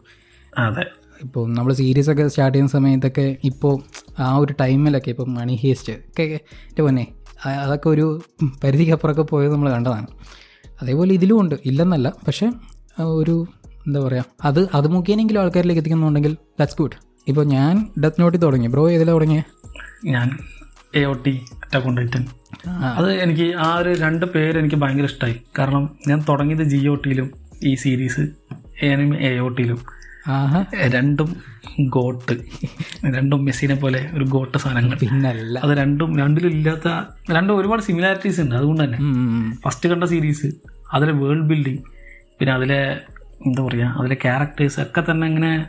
അതെ. ഇപ്പോൾ നമ്മൾ സീരീസ് ഒക്കെ സ്റ്റാർട്ട് ചെയ്യുന്ന സമയത്തൊക്കെ ഇപ്പോൾ ആ ഒരു ടൈമിലൊക്കെ ഇപ്പോൾ മണി ഹേസ്റ്റ് ഒക്കെ എന്റെ പൊന്നെ അതൊക്കെ ഒരു പരിധിക്കപ്പുറമൊക്കെ പോയത് നമ്മൾ കണ്ടതാണ്. അതേപോലെ ഇതിലും ഉണ്ട് ഇല്ലെന്നല്ല പക്ഷേ ഒരു എന്താ പറയുക അത് അത് മുഖേനെങ്കിലും ആൾക്കാരിലേക്ക് എത്തിക്കുന്നുണ്ടെങ്കിൽ ദാറ്റ്സ് ഗുഡ് ഇപ്പോൾ ഞാൻ ഡെത്ത് നോട്ടിൽ തുടങ്ങി. ബ്രോ ഏതിലാണ് തുടങ്ങിയത് ഞാൻ എ ഒ ടി അറ്റക്കൊണ്ടൈറ്റൻ അത് എനിക്ക് ആ ഒരു രണ്ട് പേര് എനിക്ക് ഭയങ്കര ഇഷ്ടമായി കാരണം ഞാൻ തുടങ്ങിയത് ജി ഒ ടിയിലും ഈ സീരീസ് എ ഒ ടിയിലും രണ്ടും ഗോട്ട് രണ്ടും മെസ്സിനെ പോലെ ഒരു ഗോട്ട് സാധനങ്ങൾ. പിന്നല്ല. അത് രണ്ടും രണ്ടിലും ഇല്ലാത്ത രണ്ടും ഒരുപാട് സിമിലാരിറ്റീസ് ഉണ്ട്. അതുകൊണ്ട് തന്നെ. ഫസ്റ്റ് കണ്ട സീരീസ് അതിലെ വേൾഡ് ബിൽഡിങ് പിന്നെ അതിലെ എന്താ പറയുക അതിലെ ക്യാരക്ടേഴ്സ് ഒക്കെ തന്നെ ഇങ്ങനെ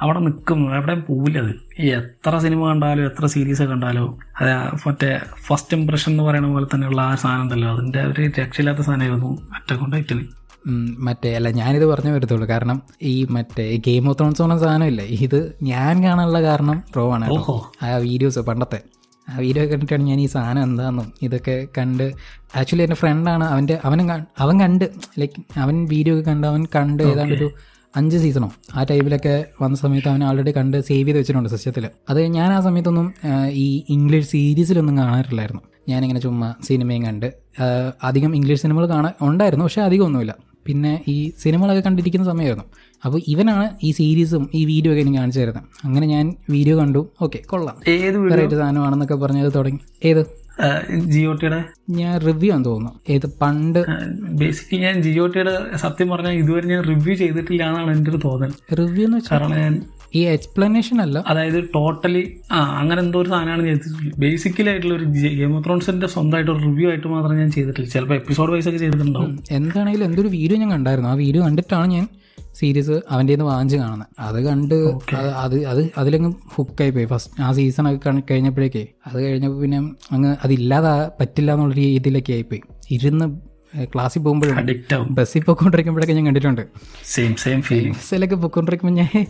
അവിടെ നിൽക്കും. എവിടെയും പോവില്ല അത്. എത്ര സിനിമ കണ്ടാലോ എത്ര സീരീസ് കണ്ടാലോ അത് മറ്റേ ഫസ്റ്റ് ഇംപ്രഷൻ എന്ന് പറയുന്ന പോലെ തന്നെയുള്ള ആ സാധനം ഉണ്ടല്ലോ. അതിന്റെ ഒരു രക്ഷയില്ലാത്ത സാധനമായിരുന്നു അറ്റക്കൊണ്ടായിട്ടിന് ഉം, മറ്റേ അല്ല ഞാനിത് പറഞ്ഞു വരത്തുള്ളൂ. കാരണം ഈ മറ്റേ ഗെയിം ഓഫ് ത്രോൺസ് പറഞ്ഞ സാധനമില്ലേ ഇത് ഞാൻ കാണാനുള്ള കാരണം പ്രോ ആണ് ആ വീഡിയോസ് പണ്ടത്തെ. ആ വീഡിയോ കണ്ടിട്ടാണ് ഞാൻ ഈ സാധനം എന്താണെന്നും ഇതൊക്കെ കണ്ട് ആക്ച്വലി എന്റെ ഫ്രണ്ടാണ് അവന്റെ അവനും അവൻ കണ്ട് ലൈക്ക് അവൻ വീഡിയോ ഒക്കെ കണ്ട് അവൻ കണ്ട് ഏതാണ്ട് ഒരു അഞ്ച് സീസണോ ആ ടൈമിലൊക്കെ വന്ന സമയത്ത് അവൻ ആൾറെഡി കണ്ട് സേവ് ചെയ്ത് വെച്ചിട്ടുണ്ട് സിസ്റ്റത്തിൽ അത് ഞാൻ ആ സമയത്തൊന്നും ഈ ഇംഗ്ലീഷ് സീരീസിലൊന്നും കാണാറില്ലായിരുന്നു. ഞാനിങ്ങനെ ചുമ്മാ സിനിമയും കണ്ട് അധികം ഇംഗ്ലീഷ് സിനിമകൾ കാണാൻ ഉണ്ടായിരുന്നു പക്ഷേ അധികമൊന്നുമില്ല പിന്നെ ഈ സിനിമകളൊക്കെ കണ്ടിരിക്കുന്ന സമയമായിരുന്നു. അപ്പോൾ ഇവനാണ് ഈ സീരീസും ഈ വീഡിയോ ഒക്കെ എനിക്ക് കാണിച്ചു തരുന്നത്. അങ്ങനെ ഞാൻ വീഡിയോ കണ്ടു. ഓക്കെ കൊള്ളാം. ഏത് വീഡിയോ? വെറൈറ്റി സാധനമാണെന്നൊക്കെ പറഞ്ഞത് തുടങ്ങി. ഏത്? ജിയോ ടിയുടെ ഞാൻ റിവ്യൂ ആണെന്ന് തോന്നുന്നു. ഏത്? പണ്ട്. ബേസിക്കലി ഞാൻ ജിയോ ടിയുടെ സത്യം പറഞ്ഞാൽ ഇതുവരെ ഞാൻ റിവ്യൂ ചെയ്തിട്ടില്ല എന്നാണ് എന്റെ ഒരു തോന്നൽ. റിവ്യൂ എന്ന് വെച്ചാൽ കാരണം ഞാൻ ഈ എക്സ്പ്ലനേഷൻ അല്ല. അതായത് ടോട്ടലി ആ അങ്ങനെ എന്തോ ഒരു സാധനമാണ് ബേസിക്കലി ആയിട്ടുള്ള ഒരു ഗെയിം ഓഫ് ത്രോൺസിന്റെ സ്വന്തമായിട്ട് ഒരു റിവ്യൂ ആയിട്ട് മാത്രം ഞാൻ ചെയ്തിട്ടില്ല ചിലപ്പോൾ എപ്പിസോഡ് വൈസ് ഒക്കെ ചെയ്തിട്ടുണ്ടാവും. എന്താണെങ്കിലും എന്തൊരു വീഡിയോ ഞാൻ കണ്ടായിരുന്നു. ആ വീഡിയോ കണ്ടിട്ടാണ് ഞാൻ സീരീസ് അവന്റെ നിന്ന് വാങ്ങിച്ച് കാണുന്നത്. അത് കണ്ട് അത് അത് അത് അതിലങ്ങ് ഹുക്കായി പോയി ഫസ്റ്റ് ആ സീസൺ ഒക്കെ കഴിഞ്ഞപ്പോഴേക്കേ. അത് കഴിഞ്ഞപ്പോൾ പിന്നെ അങ്ങ് അതില്ലാതെ പറ്റില്ല എന്നുള്ള രീതിയിലൊക്കെ ആയിപ്പോയി. ഇരുന്ന് ക്ലാസ്സിൽ പോകുമ്പോഴും ബസ്സിൽ പോയിക്കൊണ്ടിരിക്കുമ്പോഴൊക്കെ ഞാൻ കണ്ടിട്ടുണ്ട്. സെയിം സെയിം ഫീലിംഗ് ബസ്സിലൊക്കെ പോയിക്കൊണ്ടിരിക്കുമ്പോൾ ഞാൻ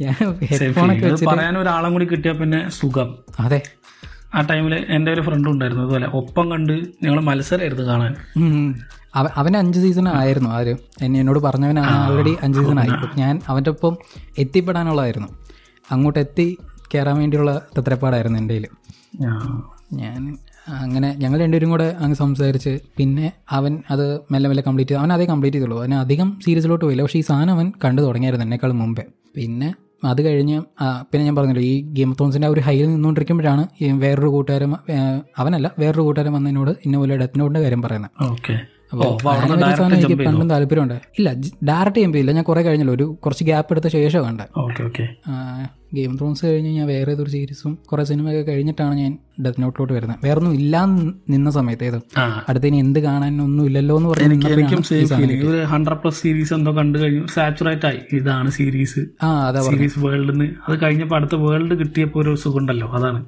ഞാൻ ഹെഡ്ഫോണൊക്കെ പറയാൻ ഒരാളും കൂടി കിട്ടിയാൽ പിന്നെ സുഖം. അതെ. ആ ടൈമിൽ എന്റെ ഒരു ഫ്രണ്ട് ഉണ്ടായിരുന്നു അതുപോലെ ഒപ്പം കണ്ട് ഞങ്ങൾ മത്സരമായിരുന്നു കാണാൻ. അവൻ അവ- അഞ്ച് സീസൺ ആയിരുന്നു ആര് എന്നെ എന്നോട് പറഞ്ഞവനാണ് ആൾറെഡി അഞ്ച് സീസൺ ആയി. ഞാൻ അവന്റെ ഒപ്പം എത്തിപ്പെടാനുള്ളതായിരുന്നു. അങ്ങോട്ട് എത്തി കയറാൻ വേണ്ടിയുള്ള തത്രപ്പാടായിരുന്നു എന്റെ ഞാൻ അങ്ങനെ ഞങ്ങൾ രണ്ടുപേരും കൂടെ അങ്ങ് സംസാരിച്ച് പിന്നെ അവൻ അത് മെല്ലെ മെല്ലെ കംപ്ലീറ്റ് ചെയ്തു. അവൻ അതേ കംപ്ലീറ്റ് ചെയ്തുള്ളൂ. അവൻ അധികം സീരീസിലോട്ട് പോയില്ല. പക്ഷേ ഈ സാധനം അവൻ കണ്ടു തുടങ്ങിയായിരുന്നു എന്നേക്കാൾ മുമ്പേ. പിന്നെ അത് കഴിഞ്ഞ് പിന്നെ ഞാൻ പറഞ്ഞല്ലോ ഈ ഗെയിം ഓഫ് തോൺസിന്റെ ആ ഒരു ഹൈയിൽ നിന്നുകൊണ്ടിരിക്കുമ്പോഴാണ് വേറൊരു കൂട്ടുകാരൻ അവനല്ല വേറൊരു കൂട്ടുകാരൻ വന്നതിനോട് ഇന്ന പോലെ ഡെത്ത് നോട്ടിന്റെ കാര്യം പറയുന്നത്. ഓക്കെ. അപ്പോൾ എനിക്ക് പണ്ടും താല്പര്യമുണ്ട്. ഇല്ല ഡയറക്റ്റ് ചെയ്യുമ്പോൾ ഇല്ല ഞാൻ കുറേ കഴിഞ്ഞല്ലോ. ഒരു കുറച്ച് ഗ്യാപ്പ് എടുത്ത ശേഷം കണ്ടത് ഓക്കെ. ഗെയിം ത്രോൺസ് കഴിഞ്ഞ് ഞാൻ വേറെ ഏതൊരു സീരീസും കുറേ സിനിമയൊക്കെ കഴിഞ്ഞിട്ടാണ് ഞാൻ ഡെത്ത് നോട്ടിലോട്ട് വരുന്നത്. വേറെ ഒന്നും ഇല്ലാന്ന് നിന്ന സമയത്ത് ഏത്? അടുത്തതിന് എന്ത് കാണാൻ ഒന്നും ഇല്ലല്ലോ എന്ന് പറഞ്ഞ് ഹൺഡ്രഡ് പ്ലസ് സീരീസ് എന്തോ കണ്ടു കഴിഞ്ഞു. സാച്ചുറേറ്റ് ആയി. ഇതാണ് സീരീസ് സീരീസ് അത് കഴിഞ്ഞപ്പോൾ അടുത്ത വേൾഡ് കിട്ടിയപ്പോൾ ഒരു സുഖമുണ്ടല്ലോ. അതാണ്.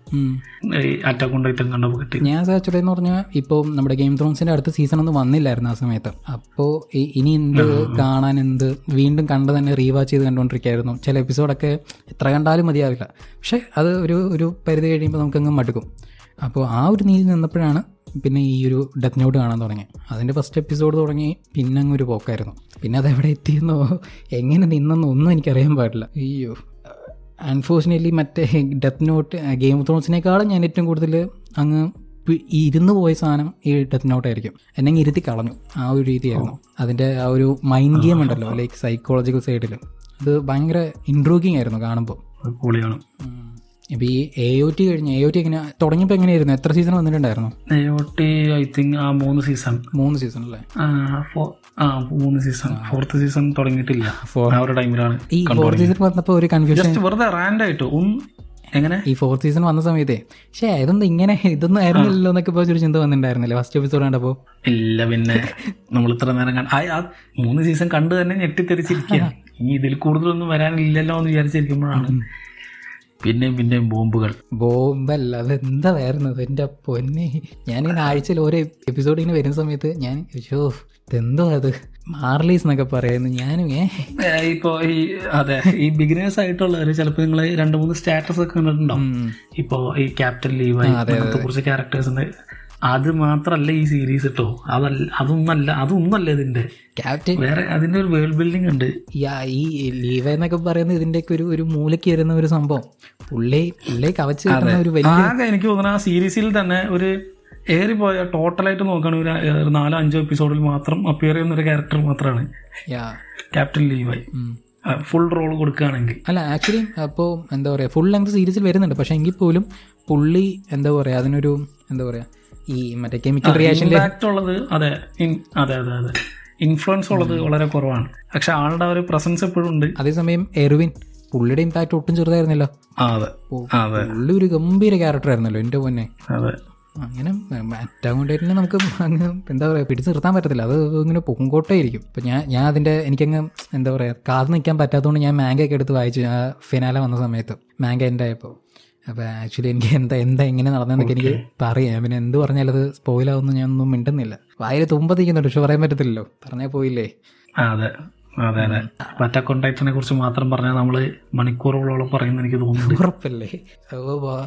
അറ്റാക്ക് കണ്ടപ്പോൾ കിട്ടി ഞാൻ സാച്ചുറേ എന്ന് പറഞ്ഞാൽ ഇപ്പോൾ നമ്മുടെ ഗെയിം ത്രോൺസിന്റെ അടുത്ത സീസൺ ഒന്നും വന്നില്ലായിരുന്നു ആ സമയത്ത്. അപ്പോ ഇനി എന്ത് കാണാൻ എന്ത് വീണ്ടും കണ്ട് തന്നെ റീവാച്ച് ചെയ്ത് കണ്ടുകൊണ്ടിരിക്കുകയായിരുന്നു ചില എപ്പിസോഡൊക്കെ എത്ര കണ്ടാലും മതിയാവില്ല. പക്ഷെ അത് ഒരു ഒരു പരിധി കഴിയുമ്പോൾ നമുക്കങ്ങ് മടുക്കും. അപ്പോൾ ആ ഒരു നീതി നിന്നപ്പോഴാണ് പിന്നെ ഈ ഒരു ഡെത്ത് നോട്ട് കാണാൻ തുടങ്ങി അതിന്റെ ഫസ്റ്റ് എപ്പിസോഡ് തുടങ്ങി പിന്നെ അങ്ങ് ഒരു പോക്കായിരുന്നു. പിന്നെ അത് എവിടെ എത്തിയെന്നോ എങ്ങനെ നിന്നെന്നോ ഒന്നും എനിക്കറിയാൻ പാടില്ല. അയ്യോ. അൺഫോർച്ചുനേറ്റ്ലി മറ്റേ ഡെത്ത് നോട്ട് ഗെയിം ഓഫ് ത്രോൺസിനേക്കാളും ഞാൻ ഏറ്റവും കൂടുതൽ അങ്ങ് ഇരുന്ന് പോയ സാധനം ഈ ഡെത്ത് നോട്ടായിരിക്കും എന്നെ ഇരുത്തി കളഞ്ഞു. ആ ഒരു രീതിയായിരുന്നു. അതിന്റെ ആ ഒരു മൈൻഡ് ഗെയിം ഉണ്ടല്ലോ ലൈക്ക് സൈക്കോളജിക്കൽ സൈഡിൽ അത് ഭയങ്കര ഇൻട്രൂക്കിംഗ് ആയിരുന്നു കാണുമ്പോൾ ഇപ്പം ഈ എ ഒ ടി കഴിഞ്ഞ് എ ഒ ടി എങ്ങനെ തുടങ്ങിയപ്പോൾ എങ്ങനെയായിരുന്നു? എത്ര സീസൺ വന്നിട്ടുണ്ടായിരുന്നു? A O T I think ആ മൂന്ന് സീസൺ മൂന്ന് സീസൺ അല്ലേ? ആ മൂന്ന് സീസൺ ഫോർത്ത് സീസൺ തുടങ്ങിയിട്ടില്ല. Four- ആ ഒരു ടൈമിലാണ് ഈ ഫോർത്ത് സീസൺ വന്നപ്പോ ഒരു കൺഫ്യൂഷൻ വെറുതെ റാൻഡായിട്ട് എങ്ങനെ? ഈ ഫോർത്ത് സീസൺ വന്ന സമയത്തെ. പക്ഷേ ഇതൊന്നും ഇങ്ങനെ ഇതൊന്നും ആയിരുന്നില്ലല്ലോ എന്നൊക്കെ ഇപ്പോൾ ഒരു ചിന്ത വന്നിട്ടുണ്ടായിരുന്നില്ലേ? ഫസ്റ്റ് എപ്പിസോഡ് കണ്ടപ്പോൾ ഇല്ല പിന്നെ നമ്മൾ ഇത്ര നേരം ആ മൂന്ന് സീസൺ കണ്ടു തന്നെ ഞെട്ടിത്തെറിച്ചിരിക്കുക ഇനി ഇതിൽ കൂടുതലൊന്നും വരാനില്ലല്ലോ എന്ന് വിചാരിച്ചിരിക്കുമ്പോഴാണ്. പിന്നെയും പിന്നെയും ബോംബുകൾ. ബോംബല്ല അതെന്താ വരുന്നത്? എന്റെ പൊന്നെ. ഞാനിങ്ങനെ ആഴ്ചയിൽ ഓരോ എപ്പിസോഡ് ഇങ്ങനെ വരുന്ന സമയത്ത് ഞാൻ ഷോ ഇതെന്തോ അത്? മാർലീസ് എന്നൊക്കെ പറയുന്നു ഞാനും ഏ? ഇപ്പൊ ഈ അതെ ഈ ബിഗിനേഴ്സ് ആയിട്ടുള്ളവര് ചിലപ്പോൾ നിങ്ങൾ രണ്ട് മൂന്ന് സ്റ്റാറ്റസ് ഒക്കെ കണ്ടിട്ടുണ്ടാവും. ഉം. ഇപ്പോ ഈ ക്യാപ്റ്റൻ ലീവ് കുറച്ച് ക്യാരക്ടേഴ്സിന്റെ അത് മാത്രല്ല ഈ സീരീസ് കേട്ടോ അതല്ല അതൊന്നല്ല അതൊന്നല്ല ഇതിന്റെ. ക്യാപ്റ്റൻ വേറെ അതിന്റെ ഒരു വേൾഡ് ബിൽഡിംഗ് ഉണ്ട്. ഈ ലീവ എന്നൊക്കെ പറയുന്നത് ഇതിന്റെയൊക്കെ ഒരു ഒരു മൂലയ്ക്ക് വരുന്ന ഒരു സംഭവം. പുള്ളി പുള്ളി കവച്ച് ഒരു വലിയ ആകെ എനിക്ക് തോന്നുന്നു ആ സീരീസിൽ തന്നെ ഒരു ഏറി പോയ ടോട്ടലായിട്ട് നോക്കുകയാണെങ്കിൽ ഒരു നാലോ അഞ്ചോ എപ്പിസോഡിൽ മാത്രം അപ്പിയർ ചെയ്യുന്ന ഒരു ക്യാരക്ടർ മാത്രമാണ് ക്യാപ്റ്റൻ ലീവായി ഫുൾ റോൾ കൊടുക്കുകയാണെങ്കിൽ. അല്ല ആക്ച്വലി അപ്പോൾ എന്താ പറയുക ഫുൾ ലെങ്ത് സീരീസിൽ വരുന്നുണ്ട്. പക്ഷേ എങ്കിൽ പോലും പുള്ളി എന്താ പറയുക അതിനൊരു എന്താ പറയുക ഈ മറ്റേ കെമിക്കൽ റിയാക്ഷൻ ഉള്ളത് അതെ അതെ അതെ അതെ. ഇൻഫ്ലുവൻസ് ഉള്ളത് വളരെ കുറവാണ്. പക്ഷെ ആളുടെ ഒരു പ്രസൻസ് എപ്പോഴും ഉണ്ട്. അതേസമയം എറിവിൻ പുള്ളിയുടെ ഇമ്പാക്ട് ഒട്ടും ചെറുതായിരുന്നില്ല. പുള്ളി ഒരു ഗംഭീര ക്യാരക്ടർ ആയിരുന്നല്ലോ എന്റെ പൊന്നെ. അങ്ങനെ അറ്റാകൊണ്ടേറ്റിനെ നമുക്ക് അങ്ങ് എന്താ പറയുക പിടിച്ചു നിർത്താൻ പറ്റത്തില്ല. അത് ഇങ്ങനെ പൊങ്കോട്ടായിരിക്കും ഇപ്പം ഞാൻ ഞാൻ അതിന്റെ എനിക്കങ്ങ് എന്താ പറയുക കാത് നിൽക്കാൻ പറ്റാത്തതുകൊണ്ട് ഞാൻ മാങ്കയൊക്കെ എടുത്ത് വായിച്ചു ആ ഫിനാലെ വന്ന സമയത്ത്. മാങ്ക എന്റെ ആയപ്പോൾ അപ്പോൾ ആക്ച്വലി എനിക്ക് എന്താ എന്താ എങ്ങനെ നടന്നതെന്നൊക്കെ എനിക്ക് പറയാം. ഞാൻ പിന്നെ എന്ത് പറഞ്ഞാലും അത് സ്പോയിലാവുമെന്ന് ഞാൻ ഒന്നും മിണ്ടുന്നില്ല. വായിൽ തുമ്പത്തിക്കുന്നുണ്ട് പക്ഷെ പറയാൻ പറ്റത്തില്ലല്ലോ. പറഞ്ഞാൽ പോയില്ലേ? അതെ. അതെ അതെ. കോണ്ടാക്റ്റിനെ കുറിച്ച് മാത്രം പറഞ്ഞാൽ നമ്മൾ മണിക്കൂറുകളോളം പറയുന്ന എനിക്ക് തോന്നുന്നു ഉറപ്പല്ലേ?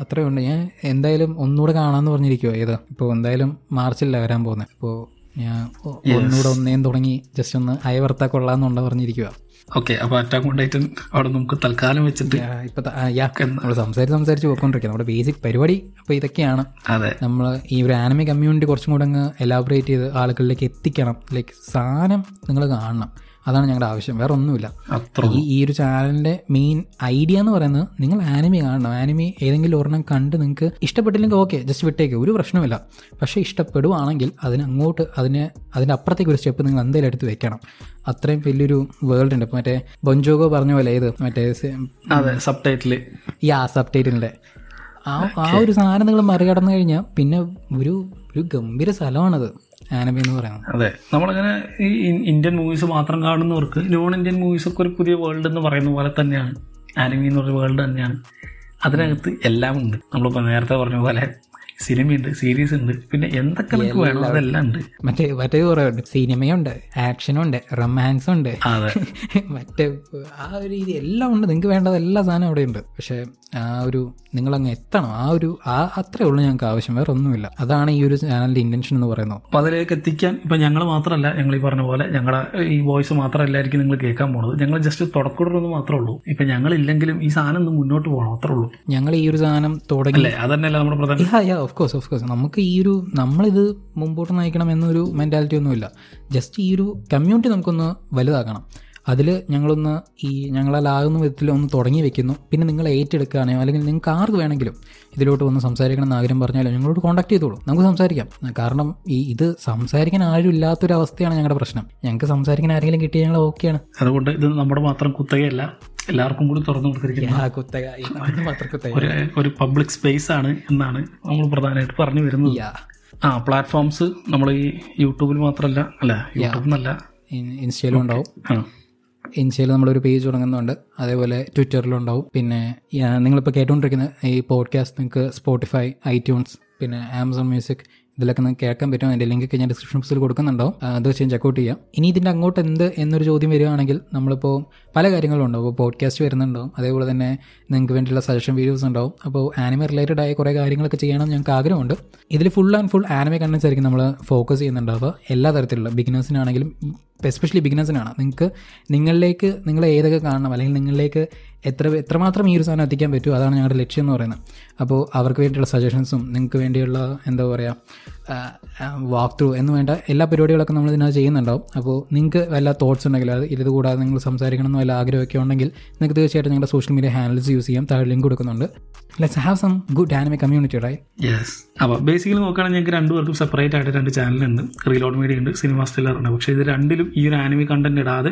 അത്രേ ഉണ്ട് ഞാൻ എന്തായാലും ഒന്നുകൂടെ കാണാന്ന് പറഞ്ഞിരിക്കുവോ. ഏതാ? ഇപ്പോൾ എന്തായാലും മാർച്ചില്ല വരാൻ പോകുന്നത് അപ്പോൾ ഞാൻ ഒന്നുകൂടെ ഒന്നേം തുടങ്ങി. ജസ്റ്റ് ഒന്ന് അയവർത്താ കൊള്ളാമെന്നുണ്ട പറഞ്ഞിരിക്കുക ഓക്കെ അപ്പൊ അറ്റാക്ക് ഉണ്ടായിട്ട് അവിടെ നമുക്ക് തൽക്കാലം വെച്ചിട്ട് ഇപ്പം നമ്മൾ സംസാരിച്ച് സംസാരിച്ച് പോയിക്കൊണ്ടിരിക്കുക നമ്മുടെ ബേസിക് പരിപാടി അപ്പൊ ഇതൊക്കെയാണ്. അതെ. നമ്മൾ ഈ ഒരു ആനിമി കമ്മ്യൂണിറ്റി കുറച്ചും കൂടെ അങ്ങ് എലാബറേറ്റ് ചെയ്ത് ആളുകളിലേക്ക് എത്തിക്കണം. ലൈക്ക് സാധനം നിങ്ങൾ കാണണം. അതാണ് ഞങ്ങളുടെ ആവശ്യം. വേറെ ഒന്നുമില്ല ഈ ഈ ഒരു ചാനലിന്റെ മെയിൻ ഐഡിയ എന്ന് പറയുന്നത് നിങ്ങൾ ആനിമി കാണണം. ആനിമി ഏതെങ്കിലും ഒരെണ്ണം കണ്ട് നിങ്ങൾക്ക് ഇഷ്ടപ്പെട്ടില്ലെങ്കിൽ ഓക്കെ ജസ്റ്റ് വിട്ടേക്ക്. ഒരു പ്രശ്നമില്ല പക്ഷേ ഇഷ്ടപ്പെടുവാണെങ്കിൽ അതിന് അങ്ങോട്ട് അതിന് അതിന്റെ അപ്പുറത്തേക്ക് ഒരു സ്റ്റെപ്പ് നിങ്ങൾ എന്തെങ്കിലും എടുത്ത് വെക്കണം. അത്രയും വലിയൊരു വേൾഡ് ഉണ്ട്. ഇപ്പം മറ്റേ ബൊഞ്ചോഗോ പറഞ്ഞ പോലെ ഏത്? മറ്റേ സബ് ടൈറ്റിൽ ഈ ആ സബ് ടൈറ്റിലിന്റെ ആ ആ ഒരു സാധനം നിങ്ങൾ മറികടന്നു കഴിഞ്ഞാൽ പിന്നെ ഒരു ഒരു ഗംഭീര സ്ഥലമാണത്. ആനിമി എന്ന് പറയുന്നത്. അതെ. നമ്മളങ്ങനെ ഈ ഇന്ത്യൻ മൂവീസ് മാത്രം കാണുന്നവർക്ക് നോൺ ഇന്ത്യൻ മൂവീസ് ഒക്കെ ഒരു പുതിയ വേൾഡ് എന്ന് പറയുന്ന പോലെ തന്നെയാണ്. ആനബി എന്ന് പറഞ്ഞ വേൾഡ് തന്നെയാണ്. അതിനകത്ത് എല്ലാം ഉണ്ട്. നമ്മളിപ്പോൾ നേരത്തെ പറഞ്ഞ പോലെ സിനിമയുണ്ട് സീരീസ് ഉണ്ട് പിന്നെ എന്തൊക്കെ നമുക്ക് വേണം? അതെല്ലാം ഉണ്ട്. മറ്റേ മറ്റേ കുറേ ഉണ്ട് സിനിമയുണ്ട് ആക്ഷനുണ്ട് റൊമാൻസ് ഉണ്ട് മറ്റേ ആ ഒരു രീതി എല്ലാം ഉണ്ട്. നിങ്ങൾക്ക് വേണ്ടത് എല്ലാ സാധനവും അവിടെ ഉണ്ട് പക്ഷേ ആ ഒരു നിങ്ങൾ നിങ്ങളങ്ങ് എത്തണം. ആ ഒരു ആ അത്രേ ഉള്ളൂ ഞങ്ങൾക്ക് ആവശ്യം. വേറെ ഒന്നുമില്ല. അതാണ് ഈ ഒരു ചാനലിന്റെ ഇന്റൻഷൻ എന്ന് പറയുന്നത്. അപ്പൊ അതിലേക്ക് എത്തിക്കാൻ ഇപ്പൊ ഞങ്ങൾ മാത്രമല്ല ഞങ്ങൾ ഈ പറഞ്ഞ പോലെ ഞങ്ങളുടെ ഈ വോയിസ് മാത്രമല്ലായിരിക്കും നിങ്ങൾ കേൾക്കാൻ പോണത്. ഞങ്ങൾ ജസ്റ്റ് തുടക്കമിടുന്നത് മാത്രമേ ഉള്ളൂ. ഇപ്പൊ ഞങ്ങൾ ഇല്ലെങ്കിലും ഈ സാധനം ഒന്ന് മുന്നോട്ട് പോകണം അത്രേ ഉള്ളൂ. ഞങ്ങൾ ഈ ഒരു സാധനം തുടങ്ങി. അതന്നെയല്ല നമ്മുടെ പ്രധാന ഓഫ് കോഴ്സ് ഓഫ് കോഴ്സ് നമുക്ക് ഈ ഒരു നമ്മളിത് മുമ്പോട്ട് നയിക്കണം എന്നൊരു മെന്റാലിറ്റി ഒന്നുമില്ല. ജസ്റ്റ് ഈ ഒരു കമ്മ്യൂണിറ്റി നമുക്കൊന്ന് വലുതാക്കണം. അതിൽ ഞങ്ങളൊന്ന് ഈ ഞങ്ങളാകുന്ന വിധത്തിൽ ഒന്ന് തുടങ്ങി വെക്കുന്നു. പിന്നെ നിങ്ങൾ ഏറ്റെടുക്കുകയാണെയോ അല്ലെങ്കിൽ നിങ്ങൾക്ക് ആർക്ക് വേണമെങ്കിലും ഇതിലോട്ട് വന്ന് സംസാരിക്കണം എന്ന് ആഗ്രഹം പറഞ്ഞാലോ ഞങ്ങളോട് കോൺടാക്ട് ചെയ്തോളൂ. നമുക്ക് സംസാരിക്കാം. കാരണം ഈ ഇത് സംസാരിക്കാൻ ആരും ഇല്ലാത്തൊരു അവസ്ഥയാണ് ഞങ്ങളുടെ പ്രശ്നം. ഞങ്ങൾക്ക് സംസാരിക്കാൻ ആരെങ്കിലും കിട്ടിയാൽ ഞങ്ങൾ ഓക്കെയാണ്. അതുകൊണ്ട് ഇത് നമ്മുടെ മാത്രം കുത്തകയല്ല എല്ലാവർക്കും കൂടി തുറന്നു കൊടുത്തിരിക്കുന്നത് ഒരു പബ്ലിക് സ്പേസ് ആണ് എന്നാണ് നമ്മൾ പ്രധാനമായിട്ട് പറഞ്ഞു വരുന്നത്. ആ പ്ലാറ്റ്ഫോംസ് നമ്മൾ ഈ യൂട്യൂബിൽ മാത്രമല്ല അല്ല യൂട്യൂബിൽ നിന്നല്ല ഇൻ- ഇൻസ്റ്റയിലും ഉണ്ടാവും. ഇൻസ്റ്റയിൽ നമ്മളൊരു പേജ് തുടങ്ങുന്നുണ്ട്. അതേപോലെ ട്വിറ്ററിലുണ്ടാവും. പിന്നെ നിങ്ങളിപ്പോൾ കേട്ടുകൊണ്ടിരിക്കുന്ന ഈ പോഡ്കാസ്റ്റ് നിങ്ങൾക്ക് സ്പോട്ടിഫൈ ഐറ്റ്യൂൺസ് പിന്നെ ആമസോൺ മ്യൂസിക് ഇതിലൊക്കെ നിങ്ങൾക്ക് കേൾക്കാൻ പറ്റും. അതിന്റെ ലിങ്ക് ഞാൻ ഡിസ്ക്രിപ്ഷൻ ബോക്സിൽ കൊടുക്കുന്നുണ്ടാവും. ആ, തീർച്ചയായും ചെക്കൗട്ട് ചെയ്യാം. ഇനി ഇതിന്റെ അങ്ങോട്ട് എന്ത് എന്നൊരു ചോദ്യം വരികയാണെങ്കിൽ നമ്മളിപ്പോൾ പല കാര്യങ്ങളും ഉണ്ടാവും. ഇപ്പോൾ പോഡ്കാസ്റ്റ് വരുന്നുണ്ടാവും. അതേപോലെ തന്നെ നിങ്ങൾക്ക് വേണ്ടിയുള്ള സജഷൻ വീഡിയോസ് ഉണ്ടാവും. അപ്പോൾ ആനിമ റിലേറ്റഡ് ആയ കുറേ കാര്യങ്ങളൊക്കെ ചെയ്യണം ഞങ്ങൾക്ക് ആഗ്രഹമുണ്ട്. ഇതിൽ full and full anime contents ആയിരിക്കും നമ്മൾ ഫോക്കസ് ചെയ്യുന്നുണ്ടാവുക. എല്ലാ തരത്തിലുള്ള ബിഗിനേഴ്സിനാണെങ്കിലും എസ്പെഷ്യലി ബിഗിനേഴ്സിനാണ് നിങ്ങൾക്ക് നിങ്ങളിലേക്ക് നിങ്ങൾ ഏതൊക്കെ കാണണം അല്ലെങ്കിൽ നിങ്ങളിലേക്ക് എത്ര എത്രമാത്രം ഈ ഒരു സാധനം എത്തിക്കാൻ പറ്റുമോ അതാണ് ഞങ്ങളുടെ ലക്ഷ്യം എന്ന് പറയുന്നത്. അപ്പോൾ അവർക്ക് വേണ്ടിയുള്ള സജഷൻസും നിങ്ങൾക്ക് വേണ്ടിയുള്ള എന്താ പറയുക വാക്ക് ത്രൂ എന്ന് വേണ്ട എല്ലാ പരിപാടികളൊക്കെ നമ്മൾ ഇതിനകത്ത് ചെയ്യുന്നുണ്ടാവും. അപ്പോൾ നിങ്ങൾക്ക് വല്ല തോട്ട്സ് ഉണ്ടെങ്കിൽ അത് ഇത് കൂടാതെ നിങ്ങൾ സംസാരിക്കണം വല്ല ആഗ്രഹമൊക്കെ ഉണ്ടെങ്കിൽ നിങ്ങൾക്ക് തീർച്ചയായിട്ടും നിങ്ങളുടെ സോഷ്യൽ മീഡിയ ഹാൻഡിൽസ് യൂസ് ചെയ്യാം. താഴെ ലിങ്ക് കൊടുക്കുന്നുണ്ട്. Let's have some good dynamic community right yes അപ്പോൾ ബേസിക്കലി നോക്കുകയാണെങ്കിൽ ഞങ്ങൾക്ക് രണ്ടുപേർക്കും സെപ്പറേറ്റ് ആയിട്ട് രണ്ട് ചാനലുണ്ട് റീലോഡ് മീഡിയ ഉണ്ട് സിനിമ സ്റ്റില്ലർ ഉണ്ട്. പക്ഷേ ഇത് രണ്ടിലും ഈ ഒരു ആനിമി കണ്ടന്റ് ഇടാതെ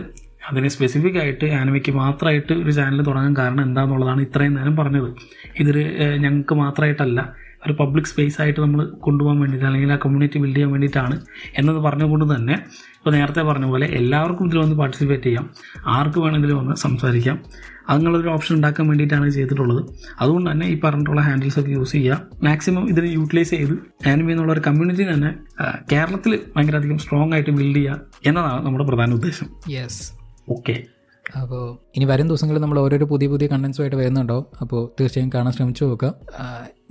അതിന് സ്പെസിഫിക് ആയിട്ട് ആനിമയ്ക്ക് മാത്രമായിട്ട് ഒരു ചാനൽ തുടങ്ങാൻ കാരണം എന്താണെന്നുള്ളതാണ് ഇത്രയും നേരം പറഞ്ഞത്. ഇതൊരു ഞങ്ങൾക്ക് മാത്രമായിട്ടല്ല ഒരു പബ്ലിക് സ്പേസ് ആയിട്ട് നമ്മൾ കൊണ്ടുപോകാൻ വേണ്ടിയിട്ട് അല്ലെങ്കിൽ ആ കമ്മ്യൂണിറ്റി ബിൽഡ് ചെയ്യാൻ വേണ്ടിയിട്ടാണ് എന്നത് പറഞ്ഞുകൊണ്ട് തന്നെ ഇപ്പോൾ നേരത്തെ പറഞ്ഞ പോലെ എല്ലാവർക്കും ഇതിൽ വന്ന് പാർട്ടിസിപ്പേറ്റ് ചെയ്യാം. ആർക്ക് വേണമെങ്കിലും വന്ന് സംസാരിക്കാം. അങ്ങനെയുള്ളൊരു ഓപ്ഷൻ ഉണ്ടാക്കാൻ വേണ്ടിയിട്ടാണ് ചെയ്തിട്ടുള്ളത്. അതുകൊണ്ട് തന്നെ ഈ പറഞ്ഞിട്ടുള്ള ഹാൻഡിൽസ് ഒക്കെ യൂസ് ചെയ്യുക മാക്സിമം ഇതിനെ യൂട്ടിലൈസ് ചെയ്ത് ആനിമി എന്നുള്ള ഒരു കമ്മ്യൂണിറ്റി തന്നെ കേരളത്തിൽ ഭയങ്കരധികം സ്ട്രോങ് ആയിട്ട് ബിൽഡ് ചെയ്യുക എന്നതാണ് നമ്മുടെ പ്രധാന ഉദ്ദേശം. യെസ് ഓക്കെ അപ്പോൾ ഇനി വരും ദിവസങ്ങളിൽ നമ്മൾ ഓരോരോ പുതിയ പുതിയ കണ്ടൻസുമായിട്ട് വരുന്നുണ്ടോ? അപ്പോൾ തീർച്ചയായും കാണാൻ ശ്രമിച്ചു നോക്കുക.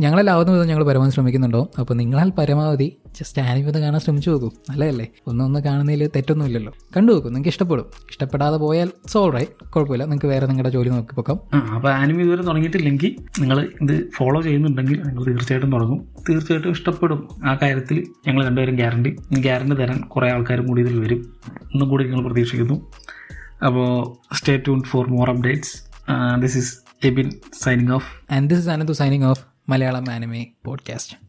ഞങ്ങളെല്ലാവുന്ന വിധം ഞങ്ങൾ പരമാവധി ശ്രമിക്കുന്നുണ്ടോ? അപ്പോൾ നിങ്ങളാൽ പരമാവധി ജസ്റ്റ് ആനിമത് കാണാൻ ശ്രമിച്ചു നോക്കൂ. നല്ലതല്ലേ? ഒന്നൊന്ന് കാണുന്നതിൽ തെറ്റൊന്നുമില്ലല്ലോ. കണ്ടു നോക്കൂ നിങ്ങൾക്ക് ഇഷ്ടപ്പെടും. ഇഷ്ടപ്പെടാതെ പോയാൽ സോൾ റൈറ്റ് കുഴപ്പമില്ല. നിങ്ങൾക്ക് വേറെ നിങ്ങളുടെ ജോലി നോക്കി പോക്കാം. അപ്പോൾ ആനിമി ഇതുവരെ തുടങ്ങിയിട്ടില്ലെങ്കിൽ നിങ്ങൾ ഇത് ഫോളോ ചെയ്യുന്നുണ്ടെങ്കിൽ നിങ്ങൾ തീർച്ചയായിട്ടും തുടങ്ങും. തീർച്ചയായിട്ടും ഇഷ്ടപ്പെടും ആ കാര്യത്തിൽ ഞങ്ങൾ രണ്ടുപേരും ഗ്യാരണ്ടി ഗ്യാരണ്ടി തരാൻ കുറേ ആൾക്കാരും കൂടി ഇതിൽ വരും. ഒന്നും കൂടി ഞങ്ങൾ പ്രതീക്ഷിക്കുന്നു. അപ്പോൾ stay tune for more updates this is Ebin signing off and this is Ananthu signing off Malayalam anime podcast